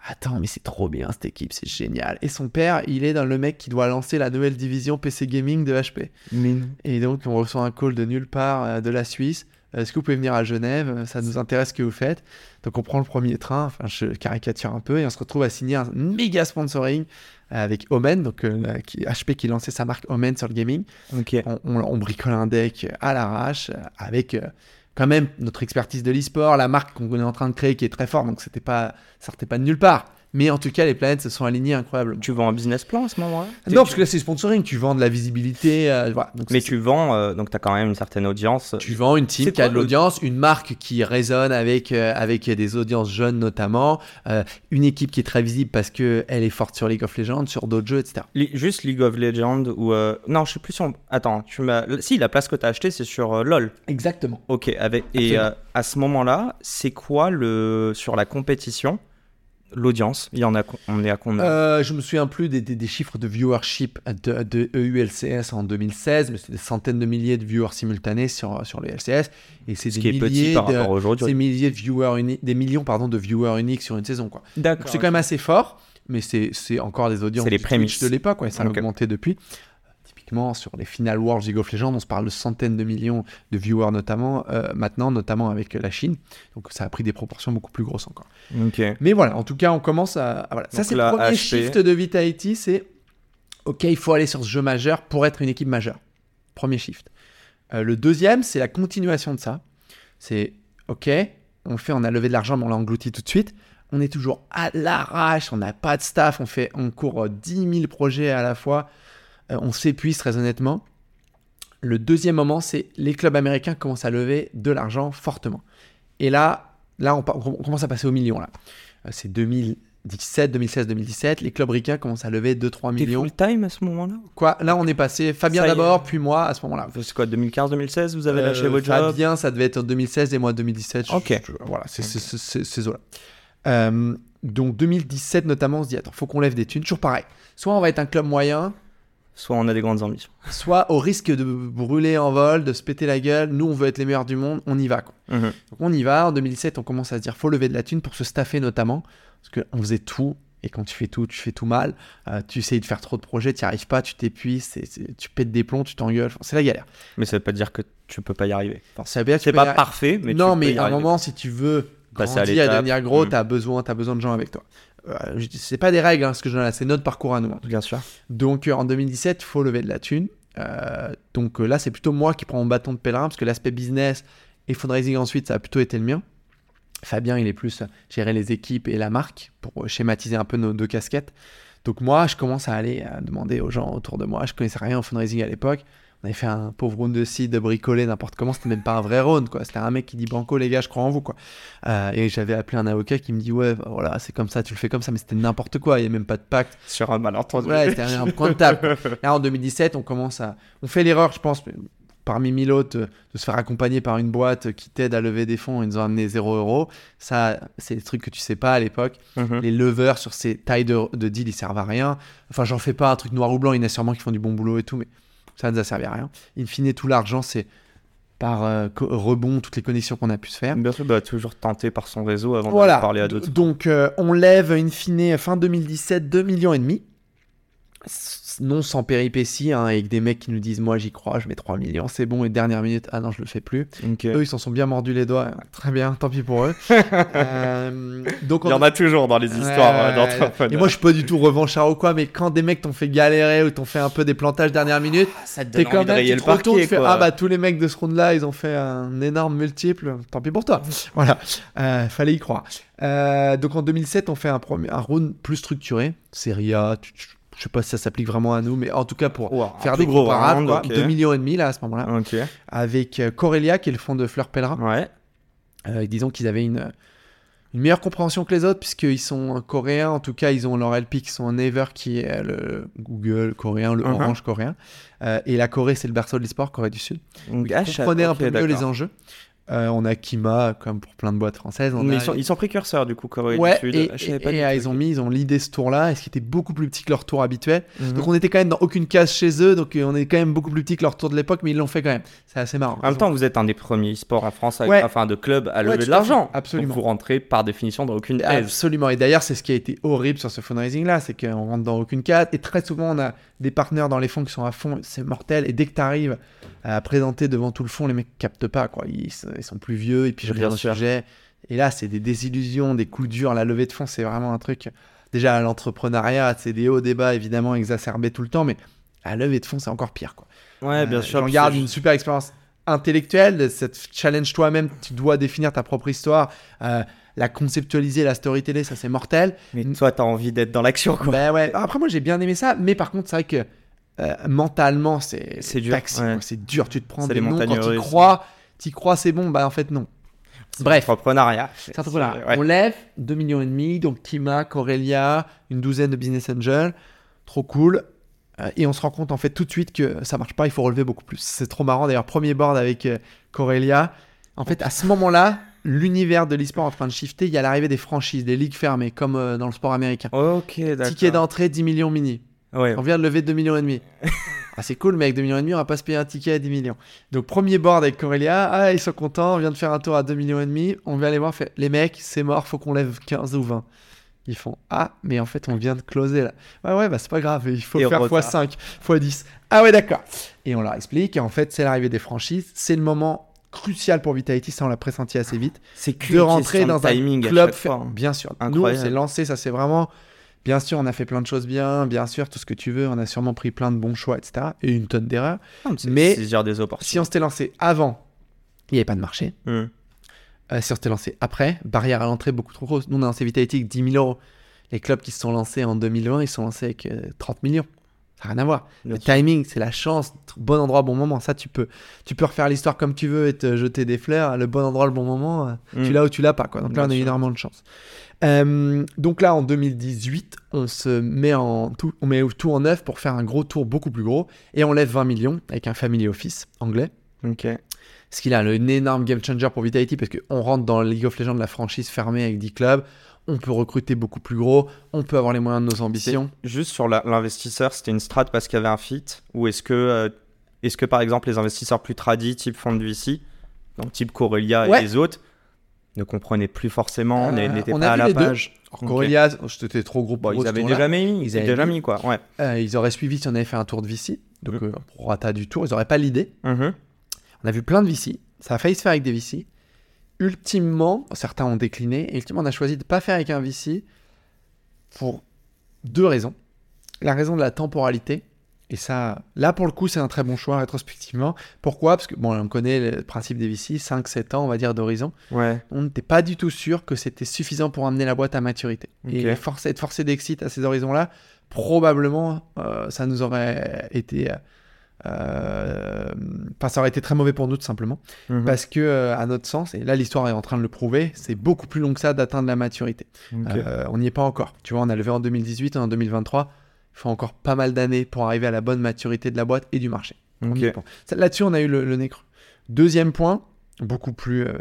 Attends, mais c'est trop bien cette équipe, c'est génial. Et son père, il est dans le mec qui doit lancer la nouvelle division PC Gaming de HP. Mine. Et donc, on reçoit un call de nulle part euh, de la Suisse. Euh, Est-ce que vous pouvez venir à Genève? Euh, Ça nous intéresse ce que vous faites. Donc, on prend le premier train. Enfin, je caricature un peu. Et on se retrouve à signer un méga sponsoring euh, avec Omen, donc euh, la- qui- HP qui lançait sa marque Omen sur le gaming. Ok. On, on- on bricole un deck à l'arrache euh, avec euh, quand même notre expertise de l'e-sport, la marque qu'on est en train de créer qui est très forte. Donc, c'était pas, ça sortait pas de nulle part. Mais en tout cas, les planètes se sont alignées incroyablement. Tu vends un business plan à ce moment-là? Non, parce que là, c'est sponsoring. Tu vends de la visibilité. euh, voilà. Donc, Mais tu vends, euh, donc t'as quand même une certaine audience. Tu vends une team qui a de l'audience, une marque qui résonne avec, euh, avec des audiences jeunes notamment, une équipe qui est très visible parce qu'elle est forte sur League of Legends, sur d'autres jeux, etc. Li- Juste League of Legends ou. Non, je sais plus si on. Attends, tu. Si, la place que t'as achetée, c'est sur LoL. Exactement. Ok, avec... et à ce moment-là, c'est quoi le. Sur la compétition l'audience, il y en a, on est à combien? Euh, je me souviens plus des, des- des chiffres de viewership de, de EULCS en 2016, mais c'est des centaines de milliers de viewers simultanés sur, sur le LCS. Et c'est Ce des qui est petit par de, des milliers de viewers des millions pardon, de viewers uniques sur une saison. Quoi. D'accord. c'est quand même assez fort, mais c'est c'est encore des audiences les de l'époque. Ouais, ça a Ok. augmenté depuis. Typiquement, sur les finales World League of Legends, on se parle de centaines de millions de viewers notamment, euh, maintenant, notamment avec la Chine. Donc ça a pris des proportions beaucoup plus grosses encore. Mais voilà, en tout cas, on commence à. voilà. Ça, c'est le premier HP. shift de Vitality c'est OK, il faut aller sur ce jeu majeur pour être une équipe majeure. Premier shift. Euh, le deuxième, c'est la continuation de ça. C'est OK, on fait, on a levé de l'argent, mais on l'a englouti tout de suite. On est toujours à l'arrache, on n'a pas de staff, on, fait, on court euh, 10 000 projets à la fois. Euh, on s'épuise très honnêtement. Le deuxième moment, c'est les clubs américains commencent à lever de l'argent fortement. Et là, là on, commence à passer au million. Là. Euh, C'est 2017, 2016, 2017. Les clubs ricains commencent à lever 2-3 T'es millions. full time à ce moment-là Quoi? Là, on est passé Fabien d'abord, puis moi à ce moment-là. C'est quoi, 2015-2016 Vous avez lâché Euh, votre job? Fabien, ça devait être en 2016 et moi 2017. je- Ok. je- voilà, c'est c'est- ces eaux-là. Euh, donc 2017 notamment, on se dit attends, faut qu'on lève des thunes. Toujours pareil. Soit on va être un club moyen, Soit on a des grandes ambitions. soit au risque de brûler en vol, de se péter la gueule. Nous, on veut être les meilleurs du monde, on y va. Quoi. Mhm. Donc on y va. En 2017, on commence à se dire faut lever de la thune pour se staffer notamment. Parce qu'on faisait tout. Et quand tu fais tout, tu fais tout mal. Euh, tu essayes de faire trop de projets, tu n'y arrives pas, tu t'épuises, tu pètes des plombs, tu t'engueules. C'est la galère. Mais ça veut pas dire que tu peux pas y arriver. Enfin, Ça veut dire que tu c'est pas y parfait, mais non, tu mais peux y à un arriver. moment, si tu veux Passer à l'étape. devenir gros, Mm. tu as besoin, as besoin de gens avec toi. Euh, c'est pas des règles, hein, ce que je donne là, c'est notre parcours à nous. hein. Bien sûr. Donc euh, en 2017, il faut lever de la thune. Euh, donc là, c'est plutôt moi qui prends mon bâton de pèlerin, parce que l'aspect business et fundraising ensuite, ça a plutôt été le mien. Fabien, il est plus gérer les équipes et la marque pour schématiser un peu nos deux casquettes. Donc moi, je commence à aller à demander aux gens autour de moi. Je connaissais rien au fundraising à l'époque. On avait fait un pauvre round de seed bricolé n'importe comment. C'était même pas un vrai round, quoi. C'était un mec qui dit Banco, les gars, je crois en vous, quoi. Euh, et j'avais appelé un avocat qui me dit Ouais, voilà, c'est comme ça, tu le fais comme ça, mais c'était n'importe quoi. Il n'y a même pas de pacte. Sur un malentendu. Ouais, c'était un point de table. Là, en 2017, on commence à. On fait l'erreur, je pense, parmi mille autres, euh, de se faire accompagner par une boîte qui t'aide à lever des fonds et nous ont amené 0 euros. Ça, c'est des trucs que tu sais pas à l'époque. Mhm. Les leveurs sur ces tailles de, de deal, ils servent à rien. Enfin, j'en fais pas un truc noir ou blanc. Il y en a sûrement qui font du bon boulot et tout, mais ça ne nous a servi à rien. In fine, tout l'argent, c'est par euh, rebond, toutes les connexions qu'on a pu se faire. Bien sûr, bah, toujours tenté par son réseau avant Voilà. de parler à d'autres. Donc, euh, on lève in fine fin 2017 2 millions et demi. Non sans péripéties, hein, avec des mecs qui nous disent Moi j'y crois, je mets 3 millions, c'est bon. Et dernière minute, ah non, je le fais plus. Ok. Eux, ils s'en sont bien mordus les doigts. Très bien, tant pis pour eux. Euh, donc, Il y on en a toujours dans les histoires euh, Ouais, d'entrepreneurs. Et moi, je suis pas du tout revanchard ou quoi, mais quand des mecs t'ont fait galérer ou t'ont fait un peu des plantages dernière minute, ça te donne quand envie de même, rayer tu le parquet, tu fais, ah bah tous les mecs de ce round-là, ils ont fait un énorme multiple, tant pis pour toi. Voilà, Euh, fallait y croire. Euh, donc en 2007, on fait un, premier, un round plus structuré, Serie A, tu- tu- je sais pas si ça s'applique vraiment à nous, mais en tout cas pour un faire des gros comparables, round, quoi, ok. 2 millions et demi là à ce moment-là, avec euh, Corelia qui est le fond de Fleur Pellerin. Ouais. Euh, disons qu'ils avaient une, une meilleure compréhension que les autres, puisqu'ils sont coréens. En tout cas, ils ont leur LP qui sont en Naver, qui est le Google coréen, le Mhm. Orange coréen. Euh, et la Corée, c'est le berceau de l'e-sport, Corée du Sud. Donc, Ils ah, je- comprenaient un ok, peu mieux les enjeux. Euh, on a Kima, comme pour plein de boîtes françaises. On Mais a- ils sont, ils sont précurseurs du coup, Corée Ouais, du Sud. et, Ah, je et- et, ils ont mis, ils ont l'idée ce tour-là, et ce qui était beaucoup plus petit que leur tour habituel. Mhm. Donc on était quand même dans aucune case chez eux, donc euh, on est quand même beaucoup plus petit que leur tour de l'époque, mais ils l'ont fait quand même. C'est assez marrant. En même temps, vous êtes un des premiers e-sports à France, Ouais. enfin de club à lever de l'argent. absolument. Donc vous rentrez par définition dans aucune aise. Absolument. Et d'ailleurs, c'est ce qui a été horrible sur ce fundraising là, c'est qu'on rentre dans aucune case. Et très souvent, on a des partenaires dans les fonds qui sont à fond, c'est mortel. Et dès que tu arrives à présenter devant tout le fond, les mecs captent pas. Quoi. Ils, ils sont plus vieux et puis je le sûr. sujet. Et là, c'est des désillusions, des coups durs. La levée de fonds, c'est vraiment un truc. Déjà, l'entrepreneuriat, c'est des hauts débats évidemment exacerbés tout le temps, mais la levée de fonds, c'est encore pire. Quoi. Ouais, bien Euh, sûr. J'en garde une super expérience intellectuelle, cette challenge toi-même, tu dois définir ta propre histoire, euh, la conceptualiser, la storyteller, ça c'est mortel. Mais toi, t'as envie d'être dans l'action, quoi. Ben ouais. Après moi j'ai bien aimé ça, mais par contre c'est vrai que euh, mentalement c'est dur, ouais. c'est dur. Tu te prends des noms quand tu crois, tu crois c'est bon, bah en fait non. Bref. Entrepreneuriat. C'est. Ouais. On lève 2 millions et demi, donc Kima, Corelia, une douzaine de business angels, trop cool. Euh, et on se rend compte en fait tout de suite que ça marche pas, il faut relever beaucoup plus. C'est trop marrant d'ailleurs, premier board avec euh, Corelia. En fait, à ce moment-là, l'univers de l'e-sport en train de shifter. Il y a l'arrivée des franchises, des ligues fermées, comme euh, dans le sport américain. Ok, d'accord. Ticket d'entrée 10 millions mini. Ouais. On vient de lever 2 millions et demi. ah, c'est cool, mais avec 2 millions et demi, on va pas se payer un ticket à 10 millions. Donc, premier board avec Corelia. Ah, ils sont contents. On vient de faire un tour à 2 millions et demi. On vient les voir. Fait, les mecs, c'est mort. Faut qu'on lève 15 ou 20. Ils font Ah, mais en fait, on vient de closer là. Ouais, ouais, bah c'est pas grave. Il faut Et faire retard. x5, x10. Ah, ouais, d'accord. Et on leur explique. Et en fait, c'est l'arrivée des franchises. C'est le moment crucial pour Vitality. Ça, on l'a pressenti assez vite C'est de rentrer dans un timing club hein. bien sûr nous on Incroyable. s'est lancé ça c'est vraiment bien sûr on a fait plein de choses bien bien sûr tout ce que tu veux on a sûrement pris plein de bons choix etc et une tonne d'erreurs. Mais- des si on s'était lancé avant il n'y avait pas de marché. Hmm. Euh, si on s'était lancé après barrière à l'entrée beaucoup trop grosse. Nous on a lancé Vitality avec 10 000 euros. Les clubs qui se sont lancés en 2020 ils se sont lancés avec euh, 30 millions ça n'a rien à voir Bien le sûr. timing, c'est la chance, bon endroit, bon moment. Ça, tu peux, tu peux refaire l'histoire comme tu veux et te jeter des fleurs. Le bon endroit, le bon moment, euh, tu l'as ou tu l'as pas. Quoi. Donc là, Bien on a sûr. énormément de chance. Euh, donc là, en 2018, on se met en tout, on met tout en neuf pour faire un gros tour beaucoup plus gros et on lève 20 millions avec un family office anglais. Ok. Ce qu'il a un énorme game changer pour Vitality parce qu'on rentre dans League of Legends, la franchise fermée avec 10 clubs. On peut recruter beaucoup plus gros. On peut avoir les moyens de nos ambitions. Juste sur l'investisseur, c'était une strat parce qu'il y avait un fit Ou est-ce que, euh, que par exemple les investisseurs plus tradis, type fonds de VC, donc type Corelia Ouais. et les autres, ne comprenaient plus forcément, Euh, n'étaient on pas à la page. Corelia, c'était trop gros Bon, eux, ils avaient déjà mis, Ils avaient déjà mis. quoi. Ouais. Euh, ils auraient suivi si on avait fait un tour de VC. Donc, Mhm. euh, pour rata du tour, ils n'auraient pas l'idée. Mhm. On a vu plein de VC. Ça a failli se faire avec des VC. Ultimement, certains ont décliné. Et ultimement, on a choisi de ne pas faire avec un VC pour deux raisons. La raison de la temporalité. Et ça, là, pour le coup, c'est un très bon choix rétrospectivement. Pourquoi? Parce que, bon, on connaît le principe des VC, 5-7 ans, on va dire, d'horizon. Ouais. On n'était pas du tout sûr que c'était suffisant pour amener la boîte à maturité. Et être forcé d'exit à ces horizons-là, probablement, euh, ça nous aurait été. euh, Enfin, ça aurait été très mauvais pour nous, tout simplement. Mhm. Parce que, euh, à notre sens, et là, l'histoire est en train de le prouver, c'est beaucoup plus long que ça d'atteindre la maturité. Euh, on n'y est pas encore. Tu vois, on a levé en 2018, en 2023. Il faut encore pas mal d'années pour arriver à la bonne maturité de la boîte et du marché. Là-dessus, on a eu le, le nez creux. Deuxième point, beaucoup plus euh,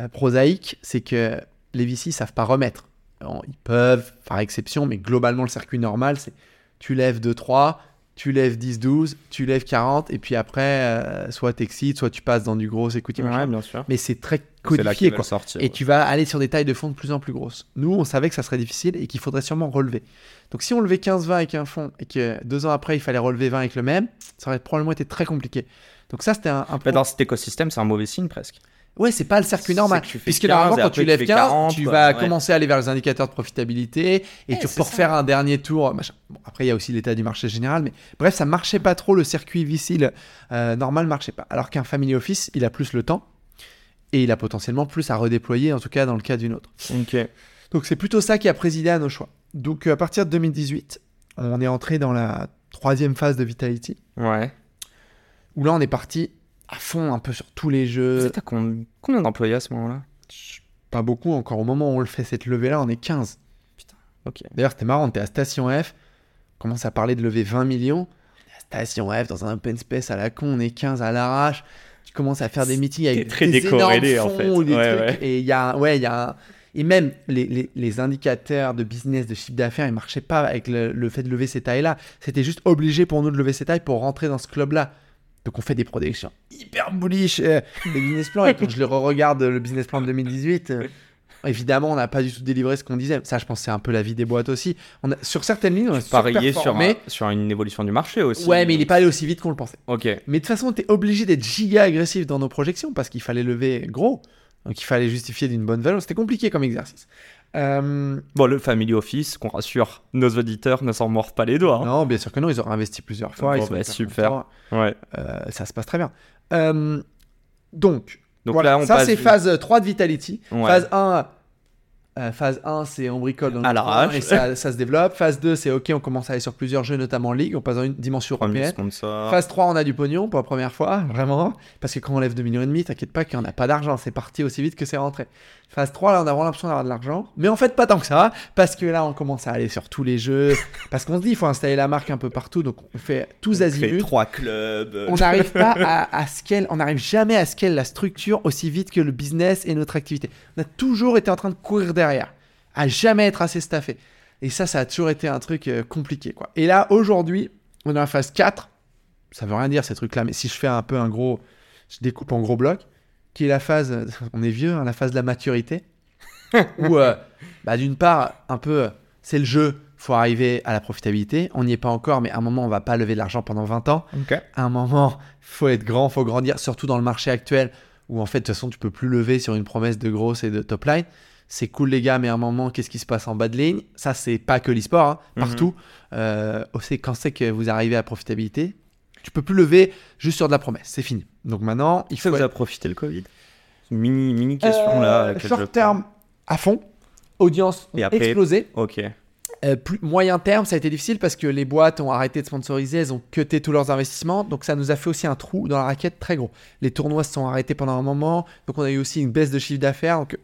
euh, prosaïque, c'est que les VC savent pas remettre. Alors, ils peuvent, par exception, mais globalement, le circuit normal, c'est tu lèves 2-3, tu lèves 10-12, tu lèves 40, et puis après, euh, soit t'excites, soit tu passes dans du gros machin. Ouais, bien sûr. Mais c'est très là codifié, quoi. sortir. Et tu vas aller sur des tailles de fonds de plus en plus grosses. Nous, on savait que ça serait difficile et qu'il faudrait sûrement relever. Donc, si on levait 15-20 avec un fonds et que deux ans après, il fallait relever 20 avec le même, ça aurait probablement été très compliqué. Donc, ça, c'était un, un dans cet écosystème, c'est un mauvais signe presque. Ouais, c'est pas le circuit normal. tu Puisque 15 normalement, quand tu lèves fais 15, 40, tu quoi. vas Ouais. commencer à aller vers les indicateurs de profitabilité et Ouais, tu peux refaire un dernier tour. machin. Bon, après, il y a aussi l'état du marché général, mais bref, ça marchait pas trop. Le circuit VC euh, normal marchait pas. Alors qu'un family office, il a plus le temps et il a potentiellement plus à redéployer, en tout cas dans le cas d'une autre. Donc c'est plutôt ça qui a présidé à nos choix. Donc euh, à partir de 2018, on est entré dans la troisième phase de Vitality, Ouais. où là on est parti à fond un peu sur tous les jeux. T'as combien d'employés à ce moment-là? Pas beaucoup encore, au moment où on le fait cette levée-là, on est 15. Ok. D'ailleurs c'était marrant, on était à Station F, on commence à parler de lever 20 millions. À Station F, dans un open space à la con, on est 15 à l'arrache. Tu commences à faire des meetings avec T'es très des décorrélé, énormes en fonds fait. ou des Ouais, trucs. ouais. Et il y a, ouais, il y a, et même les, les- les indicateurs de business, de chiffre d'affaires, ils marchaient pas avec le, le fait de lever ces tailles-là. C'était juste obligé pour nous de lever ces tailles pour rentrer dans ce club-là. Donc on fait des projections hyper bullish, euh, des business plans. Et quand je le re-regarde, le business plan de 2018, euh, évidemment, on n'a pas du tout délivré ce qu'on disait. Ça, je pense, c'est un peu la vie des boîtes aussi. On a, sur certaines lignes, on a sur, un- sur une évolution du marché aussi. Ouais, mais il n'est pas allé aussi vite qu'on le pensait. Ok. Mais de toute façon, on était obligé d'être giga agressif dans nos projections parce qu'il fallait lever gros. Donc il fallait justifier d'une bonne valeur. C'était compliqué comme exercice. Euh, Bon, le Family Office, qu'on rassure, nos auditeurs ne s'en mordent pas les doigts. hein. Non, bien sûr que non, ils auraient investi plusieurs fois. Bon, ils sont bah, super. Ouais. Euh, ça se passe très bien. Euh, donc, Donc voilà, là, on ça passe c'est phase 3 de Vitality. Ouais. Phase 1, Euh, phase 1, c'est on bricole dans le et ça, ça se développe. Phase 2, c'est ok, on commence à aller sur plusieurs jeux, notamment League, on passe dans une dimension européenne. Phase 3, on a du pognon pour la première fois, vraiment. Parce que quand on lève 2 millions et demi, t'inquiète pas qu'il n'y en a pas d'argent, c'est parti aussi vite que c'est rentré. Phase 3, là, on a vraiment l'impression d'avoir de l'argent. Mais en fait, pas tant que ça, parce que là, on commence à aller sur tous les jeux. parce qu'on se dit, il faut installer la marque un peu partout, donc on fait tous azimuts. trois clubs. On n'arrive pas à, à scale, on n'arrive jamais à scale la structure aussi vite que le business et notre activité. On a toujours été en train de courir derrière, à jamais être assez staffé. Et ça, ça a toujours été un truc euh, compliqué, quoi. Et là, aujourd'hui, on est en phase 4. Ça veut rien dire ces trucs-là, mais si je fais un peu un gros, je découpe en gros blocs, qui est la phase, on est vieux, hein, la phase de la maturité, où, euh, bah, d'une part, un peu, euh, c'est le jeu, faut arriver à la profitabilité. On n'y est pas encore, mais à un moment, on va pas lever de l'argent pendant 20 ans à un moment, faut être grand, faut grandir, surtout dans le marché actuel où en fait, de toute façon, tu peux plus lever sur une promesse de grosse et de top line. C'est cool, les gars, mais à un moment, qu'est-ce qui se passe en bas de ligne? Ça, c'est pas que l'e-sport, hein, Mhm. partout. Euh, aussi, quand c'est que vous arrivez à profitabilité, tu peux plus lever juste sur de la promesse, c'est fini. Donc maintenant, il Ça faut vous être- a profité le Covid? Mini, mini question là. Euh, je short terme à fond, audience Et après- explosée. Ok. Euh, plus, moyen terme, ça a été difficile parce que les boîtes ont arrêté de sponsoriser, elles ont cuté tous leurs investissements, donc ça nous a fait aussi un trou dans la raquette très gros. Les tournois se sont arrêtés pendant un moment, donc on a eu aussi une baisse de chiffre d'affaires, donc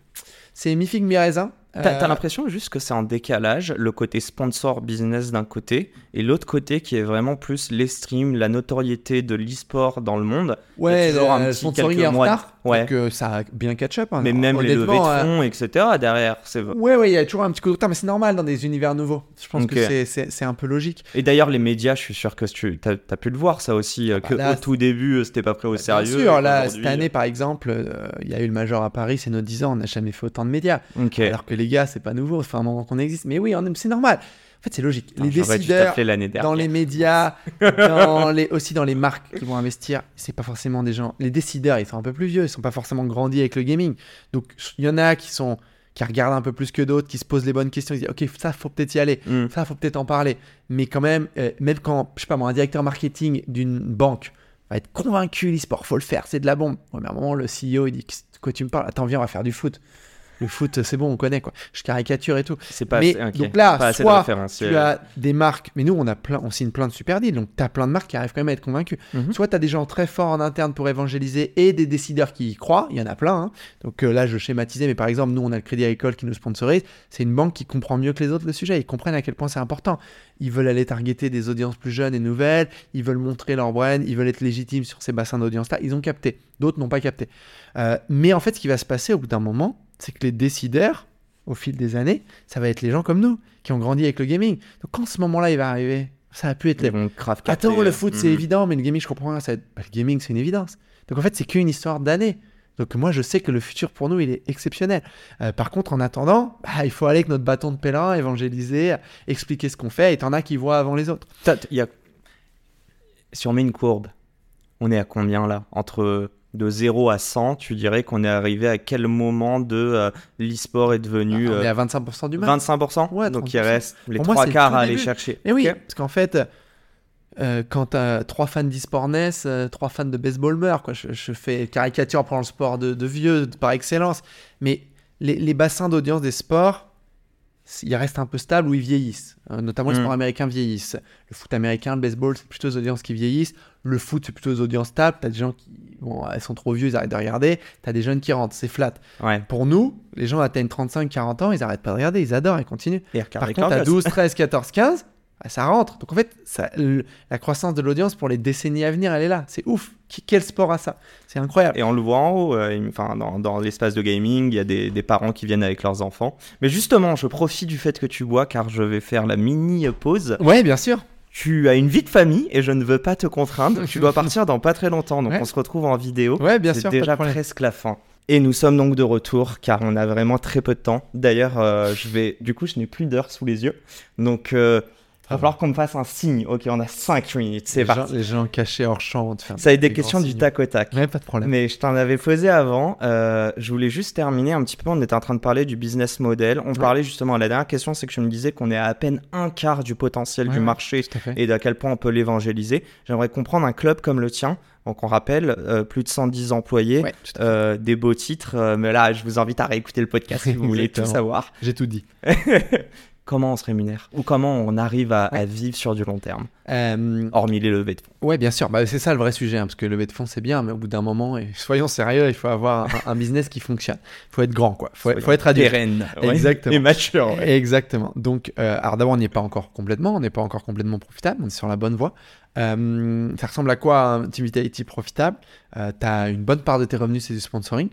c'est mi-figue, mi-raisin. T'as Euh, t'as l'impression juste que c'est en décalage, le côté sponsor business d'un côté, et l'autre côté qui est vraiment plus les streams, la notoriété de l'e-sport dans le monde. ouais, le sponsoring est en retard, Ouais. donc euh, ça a bien catch-up. hein. Mais même les levées de Honnêtement, euh, fonds, etc. derrière. c'est- Ouais, ouais, il y a toujours un petit coup de retard, mais c'est normal dans des univers nouveaux. Je pense que c'est- c'est c'est un peu logique. Et d'ailleurs, les médias, je suis sûr que tu as, pu le voir ça aussi, euh, que bah là, au tout début, euh, c'était pas pris au Bien sérieux. sûr, et là, cette année, par exemple, euh, il y a eu le Major à Paris, c'est nos 10 ans, on n'a jamais fait autant de médias. Alors que les gars, c'est pas nouveau, fait un moment qu'on existe. Mais oui, c'est normal. En fait, c'est logique. Attends, les décideurs, dans les médias, dans les, aussi dans les marques qui vont investir, c'est pas forcément des gens. Les décideurs, ils sont un peu plus vieux, ils sont pas forcément grandis avec le gaming. Donc, il y en a qui sont qui regardent un peu plus que d'autres, qui se posent les bonnes questions, ils disent ok ça faut peut-être y aller, Hmm. ça faut peut-être en parler. Mais quand même, euh, même quand je sais pas moi un directeur marketing d'une banque va être convaincu l'e-sport, faut le faire, c'est de la bombe. Ouais, mais à un moment le CEO il dit quoi tu me parles? Attends viens on va faire du foot. Le foot c'est bon on connaît quoi. Je caricature et tout. C'est pas Mais assez, donc là, pas soit. Tu as des marques, mais nous on a plein, on signe plein de super deals, donc tu as plein de marques qui arrivent quand même à être convaincus. Mhm. Soit tu as des gens très forts en interne pour évangéliser et des décideurs qui y croient, il y en a plein. hein. Donc euh, là je schématisais, mais par exemple nous on a le Crédit Agricole qui nous sponsorise, c'est une banque qui comprend mieux que les autres le sujet, ils comprennent à quel point c'est important. Ils veulent aller targeter des audiences plus jeunes et nouvelles, ils veulent montrer leur brand, ils veulent être légitimes sur ces bassins d'audience-là, ils ont capté, d'autres n'ont pas capté. Euh, mais en fait ce qui va se passer au bout d'un moment, c'est que les décideurs, au fil des années, ça va être les gens comme nous, qui ont grandi avec le gaming. Donc quand ce moment-là il va arriver, ça va plus être les capter, Attends, le euh, foot c'est évident, mais le gaming je comprends rien. Ça être- bah, le gaming c'est une évidence. Donc en fait c'est qu'une histoire d'années. Donc moi je sais que le futur pour nous il est exceptionnel. Euh, par contre en attendant, bah, il faut aller avec notre bâton de pèlerin, évangéliser, expliquer ce qu'on fait. Et t'en as qui voient avant les autres. Y a- Si on met une courbe, on est à combien là Entre de 0 à 100, tu dirais qu'on est arrivé à quel moment de euh, l'e-sport est devenu on est euh, à 25% du match. 25% Ouais, Donc il 30%. reste les Pour trois quarts à aller chercher. Et oui, Ok. parce qu'en fait, euh, quand t'as trois fans d'e-sport NES, euh, trois fans de baseball meurent. Quoi. Je, je fais caricature pour le sport de, de vieux par excellence. Mais les, les bassins d'audience des sports, ils restent un peu stables ou ils vieillissent. Euh, notamment les Mm. sports américains vieillissent. Le foot américain, le baseball, c'est plutôt les audiences qui vieillissent. Le foot, c'est plutôt les audiences stables. T'as des gens qui, bon, elles sont trop vieux, ils arrêtent de regarder. T'as des jeunes qui rentrent, c'est flat. Ouais. Pour nous, les gens atteignent 35-40 ans, ils arrêtent pas de regarder, ils adorent, ils continuent. Et Par contre, Carlos. 12, 13, 14, 15, bah, ça rentre. Donc en fait, ça- le- la croissance de l'audience pour les décennies à venir, elle est là. C'est ouf. Quel sport a ça? C'est incroyable. Et on le voit en haut, euh, dans l'espace de gaming, il y a des, des parents qui viennent avec leurs enfants. Mais justement, je profite du fait que tu bois car je vais faire la mini pause. Ouais, bien sûr. Tu as une vie de famille et je ne veux pas te contraindre. tu dois partir dans pas très longtemps, donc Ouais. on se retrouve en vidéo. Ouais, bien C'est sûr. de déjà presque la fin. Et nous sommes donc de retour car on a vraiment très peu de temps. D'ailleurs, euh, je vais, du coup, je n'ai plus d'heures sous les yeux. Donc, euh, va falloir qu'on me fasse un signe. Ok, on a 5 minutes, c'est parti. les gens cachés hors champ vont te faire Ça va être des questions du signes. tac au tac. Ouais, pas de problème. Mais je t'en avais posé avant. euh, je voulais juste terminer un petit peu. On était en train de parler du business model. On parlait justement. La dernière question, c'est que je me disais qu'on est à à peine un quart du potentiel Ouais, du marché et d'à quel point on peut l'évangéliser. J'aimerais comprendre un club comme le tien. Donc, on rappelle, euh, plus de 110 employés, Ouais, euh, des beaux titres. euh, mais là, je vous invite à réécouter le podcast si vous voulez tout savoir. J'ai tout dit. Comment on se rémunère ou comment on arrive à, à vivre sur du long terme, Euh, hormis les levées de fonds. Ouais, bien sûr. Bah, c'est ça le vrai sujet, hein, parce que lever de fonds, c'est bien, mais au bout d'un moment, et soyons sérieux, il faut avoir un, un business qui fonctionne. Il faut être grand, quoi. Il faut, faut être adulte. Pérenne. Exactement. Et mature. ouais. Exactement. Donc, euh, alors d'abord, on n'y est pas encore complètement, on n'est pas encore complètement profitable, on est sur la bonne voie. Euh, ça ressemble à quoi un Team Vitality profitable? Euh, Tu as une bonne part de tes revenus, c'est du sponsoring.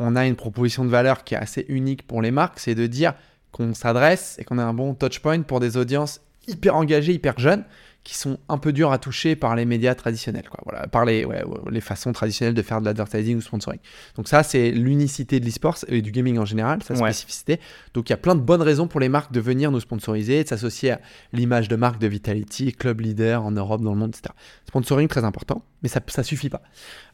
On a une proposition de valeur qui est assez unique pour les marques, c'est de dire qu'on s'adresse et qu'on a un bon touchpoint pour des audiences hyper engagées, hyper jeunes, qui sont un peu dures à toucher par les médias traditionnels, quoi. Voilà, par les, ouais, ouais, les façons traditionnelles de faire de l'advertising ou sponsoring. Donc ça, c'est l'unicité de l'e-sport et du gaming en général, sa Ouais. spécificité. Donc il y a plein de bonnes raisons pour les marques de venir nous sponsoriser, de s'associer à l'image de marque de Vitality, club leader en Europe, dans le monde, etc. Sponsoring très important, mais ça ne suffit pas.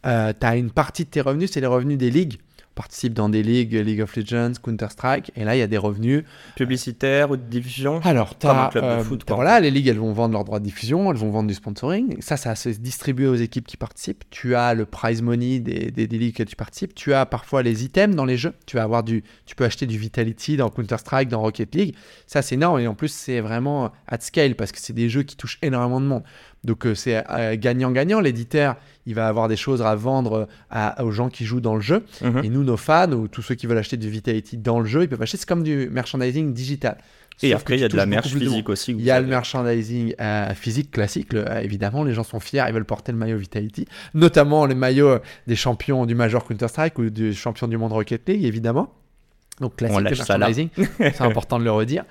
Euh, tu as une partie de tes revenus, c'est les revenus des ligues. Participe dans des ligues, League of Legends, Counter-Strike, et là il y a des revenus. Publicitaire ou de diffusion Alors, un t'as, club de euh, foot. Voilà, les ligues elles vont vendre leurs droits de diffusion, elles vont vendre du sponsoring. Ça, ça se distribue aux équipes qui participent. Tu as le prize money des, des, des ligues que tu participes. Tu as parfois les items dans les jeux. Tu vas avoir du, tu peux acheter du Vitality dans Counter-Strike, dans Rocket League. Ça, c'est énorme et en plus c'est vraiment at scale parce que c'est des jeux qui touchent énormément de monde. Donc euh, c'est euh, gagnant-gagnant. L'éditeur, il va avoir des choses à vendre euh, à- aux gens qui jouent dans le jeu. Mhm. Et nous, nos fans ou tous ceux qui veulent acheter du Vitality dans le jeu, ils peuvent acheter. C'est comme du merchandising digital. Et Sauf après, il y a de la merch physique aussi. Il y a le merchandising euh, physique classique, le- euh, évidemment, les gens sont fiers, ils veulent porter le maillot Vitality, notamment les maillots des champions du Major Counter-Strike ou du champion du monde Rocket League, évidemment. Donc classique, le merchandising, c'est important de le redire.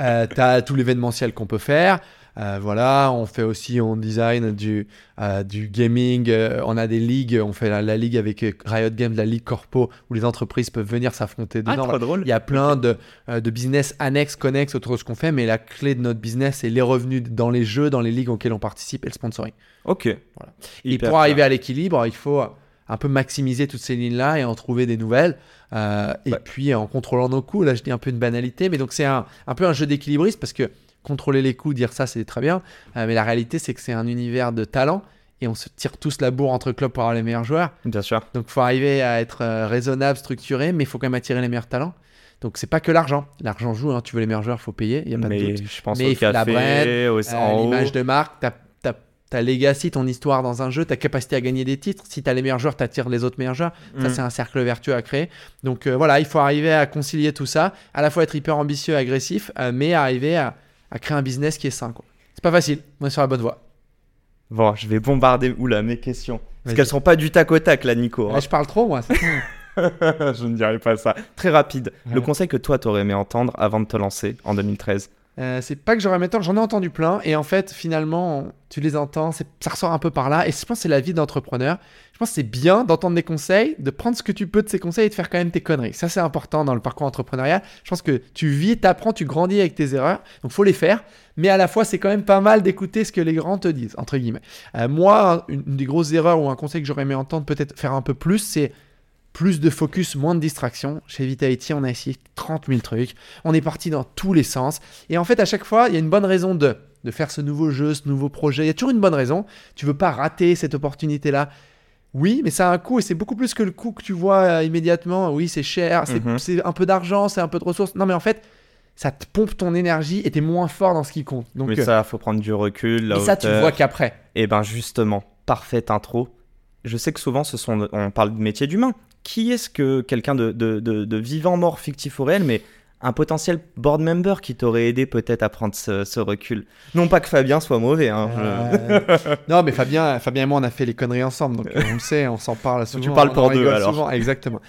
Euh, tu as tout l'événementiel qu'on peut faire. Euh, voilà, on fait aussi, on design du, euh, du gaming, euh, on a des ligues, on fait la, la ligue avec Riot Games, la ligue Corpo, où les entreprises peuvent venir s'affronter Ah, dedans. trop drôle. Il y a plein de, de business annexes, connexes autour de ce qu'on fait, mais la clé de notre business, c'est les revenus dans les jeux, dans les ligues auxquelles on participe et le sponsoring. Ok. Voilà. Et pour arriver clair. à l'équilibre, il faut un peu maximiser toutes ces lignes-là et en trouver des nouvelles. Euh, et puis en contrôlant nos coûts, là je dis un peu une banalité, mais donc c'est un, un peu un jeu d'équilibriste parce que contrôler les coûts, dire ça c'est très bien, euh, mais la réalité c'est que c'est un univers de talent et on se tire tous la bourre entre clubs pour avoir les meilleurs joueurs. Bien sûr. Donc il faut arriver à être euh, raisonnable, structuré, mais il faut quand même attirer les meilleurs talents. Donc c'est pas que l'argent. L'argent joue, hein. tu veux les meilleurs joueurs, il faut payer, il y a pas de Mais doute. je pense Mais au il faut la café, brand, Euh. L'image de marque, ta, ta, ta legacy, ton histoire dans un jeu, ta capacité à gagner des titres. Si tu as les meilleurs joueurs, tu attires les autres meilleurs joueurs. Ça, Mm. c'est un cercle vertueux à créer. Donc euh, voilà, il faut arriver à concilier tout ça, à la fois être hyper ambitieux, agressif, mais arriver à, à créer un business qui est sain. quoi. C'est pas facile, on est sur la bonne voie. Bon, je vais bombarder oula, mes questions. Parce qu'elles sont pas du tac au tac, là, Nico. hein. Ouais, je parle trop, moi. je ne dirais pas ça. Très rapide. Le conseil que toi, t'aurais aimé entendre avant de te lancer en 2013 Euh, c'est pas que j'aurais maintenant, j'en ai entendu plein, et en fait, finalement, tu les entends, ça ressort un peu par là, et je pense que c'est la vie d'entrepreneur. Je pense que c'est bien d'entendre des conseils, de prendre ce que tu peux de ces conseils et de faire quand même tes conneries. Ça, c'est important dans le parcours entrepreneurial. Je pense que tu vis, t'apprends, tu grandis avec tes erreurs, donc faut les faire, mais à la fois, c'est quand même pas mal d'écouter ce que les grands te disent, entre guillemets. Euh, moi, une, une des grosses erreurs ou un conseil que j'aurais aimé entendre, peut-être faire un peu plus, c'est plus de focus, moins de distraction. Chez Vitality, on a essayé 30 000 trucs. On est parti dans tous les sens. Et en fait, à chaque fois, il y a une bonne raison de, de faire ce nouveau jeu, ce nouveau projet. Il y a toujours une bonne raison. Tu veux pas rater cette opportunité-là. Oui, mais ça a un coût et c'est beaucoup plus que le coût que tu vois euh, immédiatement. Oui, c'est cher, c'est Mhm. c'est un peu d'argent, c'est un peu de ressources. Non, mais en fait, ça te pompe ton énergie et t'es moins fort dans ce qui compte. Donc, Mais euh, ça, faut prendre du recul. La et ça, tu vois qu'après. Et ben justement, parfaite intro. Je sais que souvent, ce sont, on parle de métier d'humain. Qui est-ce que quelqu'un de, de, de, de vivant, mort, fictif ou réel, mais un potentiel board member qui t'aurait aidé peut-être à prendre ce, ce recul? Non pas que Fabien soit mauvais. Hein, Euh, non, mais Fabien, Fabien et moi, on a fait les conneries ensemble, donc euh, on le sait, on s'en parle souvent. parles on pour deux, alors. souvent, exactement.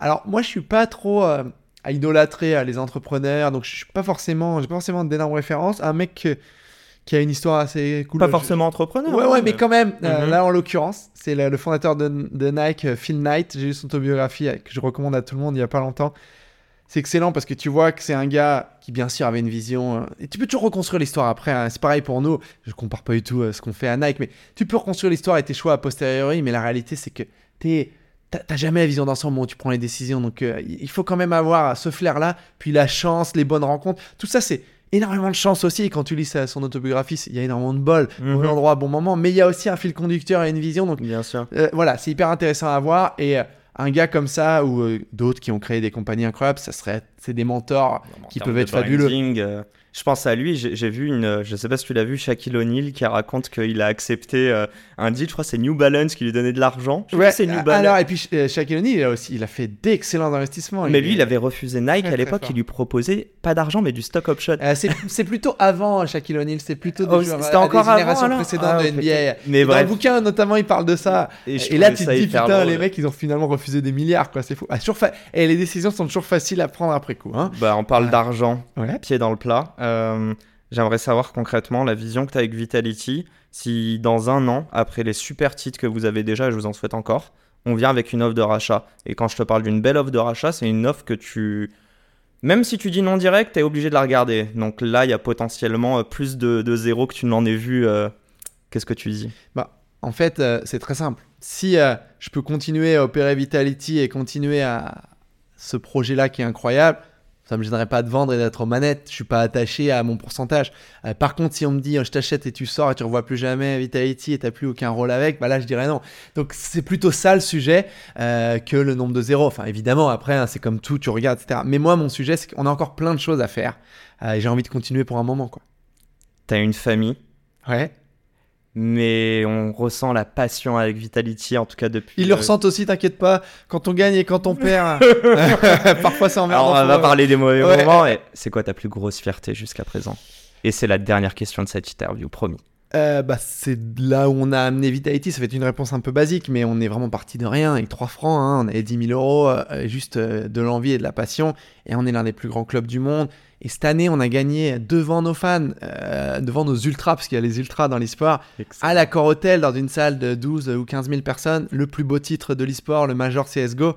Alors, moi, je suis pas trop euh, à idolâtrer les entrepreneurs, donc je suis pas forcément, j'ai pas forcément d'énormes références. Un mec qui a une histoire assez cool. Pas forcément entrepreneur. Ouais, hein, ouais, mais quand même, euh, Mhm. là en l'occurrence, c'est le, le fondateur de, de Nike, euh, Phil Knight. J'ai lu son autobiographie euh, que je recommande à tout le monde il y a pas longtemps. c'est excellent parce que tu vois que c'est un gars qui, bien sûr, avait une vision. et tu peux toujours reconstruire l'histoire après. hein. C'est pareil pour nous. Je compare pas du tout ce qu'on fait à Nike, mais tu peux reconstruire l'histoire et tes choix a posteriori. Mais la réalité, c'est que t'es. T'as t'as jamais la vision d'ensemble où tu prends les décisions. Donc, euh, il faut quand même avoir ce flair-là, puis la chance, les bonnes rencontres. Tout ça, c'est énormément de chance aussi. Quand tu lis son autobiographie, il y a énormément de bol, au bon endroit, bon moment. Mais il y a aussi un fil conducteur et une vision. Donc, Bien sûr. euh, voilà, c'est hyper intéressant à voir. Et euh, un gars comme ça, ou euh, d'autres qui ont créé des compagnies incroyables, ça serait, c'est des mentors En qui peuvent être fabuleux. branding, euh, je pense à lui, j'ai vu une, euh, je sais pas si tu l'as vu, Shaquille O'Neal qui raconte qu'il a accepté euh, un deal, je crois c'est New Balance qui lui donnait de l'argent. Ouais, c'est New Balance. alors, et puis euh, Shaquille O'Neal, il a aussi, il a fait d'excellents investissements. mais lui, il avait refusé Nike à l'époque, il lui proposait pas d'argent mais du stock option. Euh, c'est, plutôt avant Shaquille O'Neal, c'est plutôt des Oh, joueurs, euh, encore des avant, générations alors? précédentes Ah, de. NBA. Mais Dans le bouquin, notamment, il parle de ça. Et, là, tu te dis, putain, drôle. les mecs, ils ont finalement refusé des milliards, quoi. C'est fou. Ah, fa- Et les décisions sont toujours faciles à prendre après coup. Hein. Bah, on parle d'argent, pied dans le plat. Euh, J'aimerais savoir concrètement la vision que tu as avec Vitality. Si dans un an, après les super titres que vous avez déjà, je vous en souhaite encore, on vient avec une offre de rachat. Et quand je te parle d'une belle offre de rachat, c'est une offre que tu. Même si tu dis non direct, tu es obligé de la regarder. Donc là, il y a potentiellement euh, plus de, de zéro que tu n'en aies vu. euh, Qu'est-ce que tu dis? En fait, c'est très simple. Si je peux continuer à opérer Vitality et continuer à ce projet-là qui est incroyable, ça me gênerait pas de vendre et d'être aux manettes. Je suis pas attaché à mon pourcentage. Euh, par contre, si on me dit euh, je t'achète et tu sors et tu revois plus jamais Vitality et t'as plus aucun rôle avec, bah là je dirais non. Donc c'est plutôt ça le sujet euh, que le nombre de zéros. Enfin évidemment après hein, c'est comme tout, tu regardes etc. Mais moi mon sujet c'est qu'on a encore plein de choses à faire Euh, et j'ai envie de continuer pour un moment quoi. Tu as une famille, Ouais. Mais on ressent la passion avec Vitality, en tout cas depuis. Ils le euh, ressentent aussi, t'inquiète pas. Quand on gagne et quand on perd, parfois c'est emmerdant. Alors, on va parler des mauvais Ouais. moments. Et c'est quoi ta plus grosse fierté jusqu'à présent? Et c'est la dernière question de cette interview, promis. Euh, bah, c'est là où on a amené Vitality. Ça fait une réponse un peu basique, mais on est vraiment parti de rien avec 3 francs. hein. On avait 10 000 euros, euh, juste euh, de l'envie et de la passion. Et on est l'un des plus grands clubs du monde. Et cette année, on a gagné devant nos fans, devant nos ultras, parce qu'il y a les ultras dans l'e-sport, à l'accord hôtel, dans une salle de 12 ou 15 000 personnes, le plus beau titre de l'e-sport, le Major CSGO.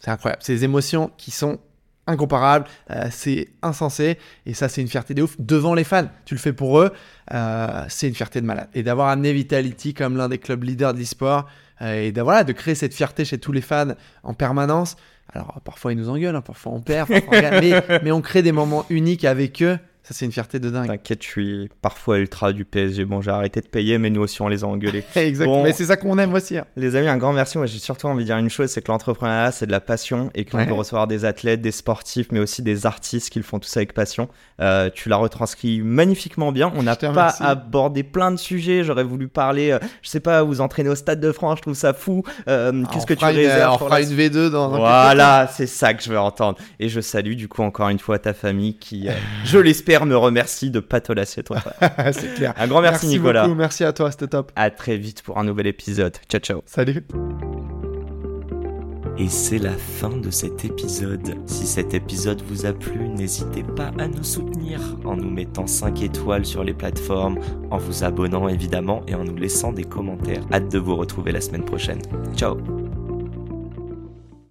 C'est incroyable. Des émotions qui sont incomparables. euh, c'est insensé. Et ça, c'est une fierté de ouf. Devant les fans, tu le fais pour eux. euh, c'est une fierté de malade. Et d'avoir amené Vitality comme l'un des clubs leaders de l'e-sport, euh, et de, de créer cette fierté chez tous les fans en permanence. Alors, parfois, ils nous engueulent, hein, parfois, on perd, parfois, on gagne, mais, mais on crée des moments uniques avec eux. Ça, c'est une fierté de dingue. T'inquiète, je suis parfois ultra du PSG. Bon, j'ai arrêté de payer, mais nous aussi, on les a engueulés. Exactement. Bon. Mais c'est ça qu'on aime aussi. hein. Les amis, un grand merci. Moi, j'ai surtout envie de dire une chose, c'est que l'entrepreneuriat, c'est de la passion et qu'on Ouais. peut recevoir des athlètes, des sportifs, mais aussi des artistes qui le font tous avec passion. Euh, tu l'as retranscrit magnifiquement bien. On n'a pas remercie. abordé plein de sujets. J'aurais voulu parler, euh, je sais pas, vous entraîner au Stade de France, je trouve ça fou. Euh, Qu'est-ce On que tu une- réserves On pour fera la une V2 dans. dans Voilà, c'est ça que je veux entendre. Et je salue du coup encore une fois ta famille qui, euh, je l'espère, me remercie de pas te lasser toi. c'est clair. Un grand merci, Nicolas. beaucoup. Merci à toi. C'était top. À très vite pour un nouvel épisode. Ciao ciao. Salut. Et c'est la fin de cet épisode. Si cet épisode vous a plu, n'hésitez pas à nous soutenir en nous mettant 5 étoiles sur les plateformes, en vous abonnant évidemment et en nous laissant des commentaires. Hâte de vous retrouver la semaine prochaine. Ciao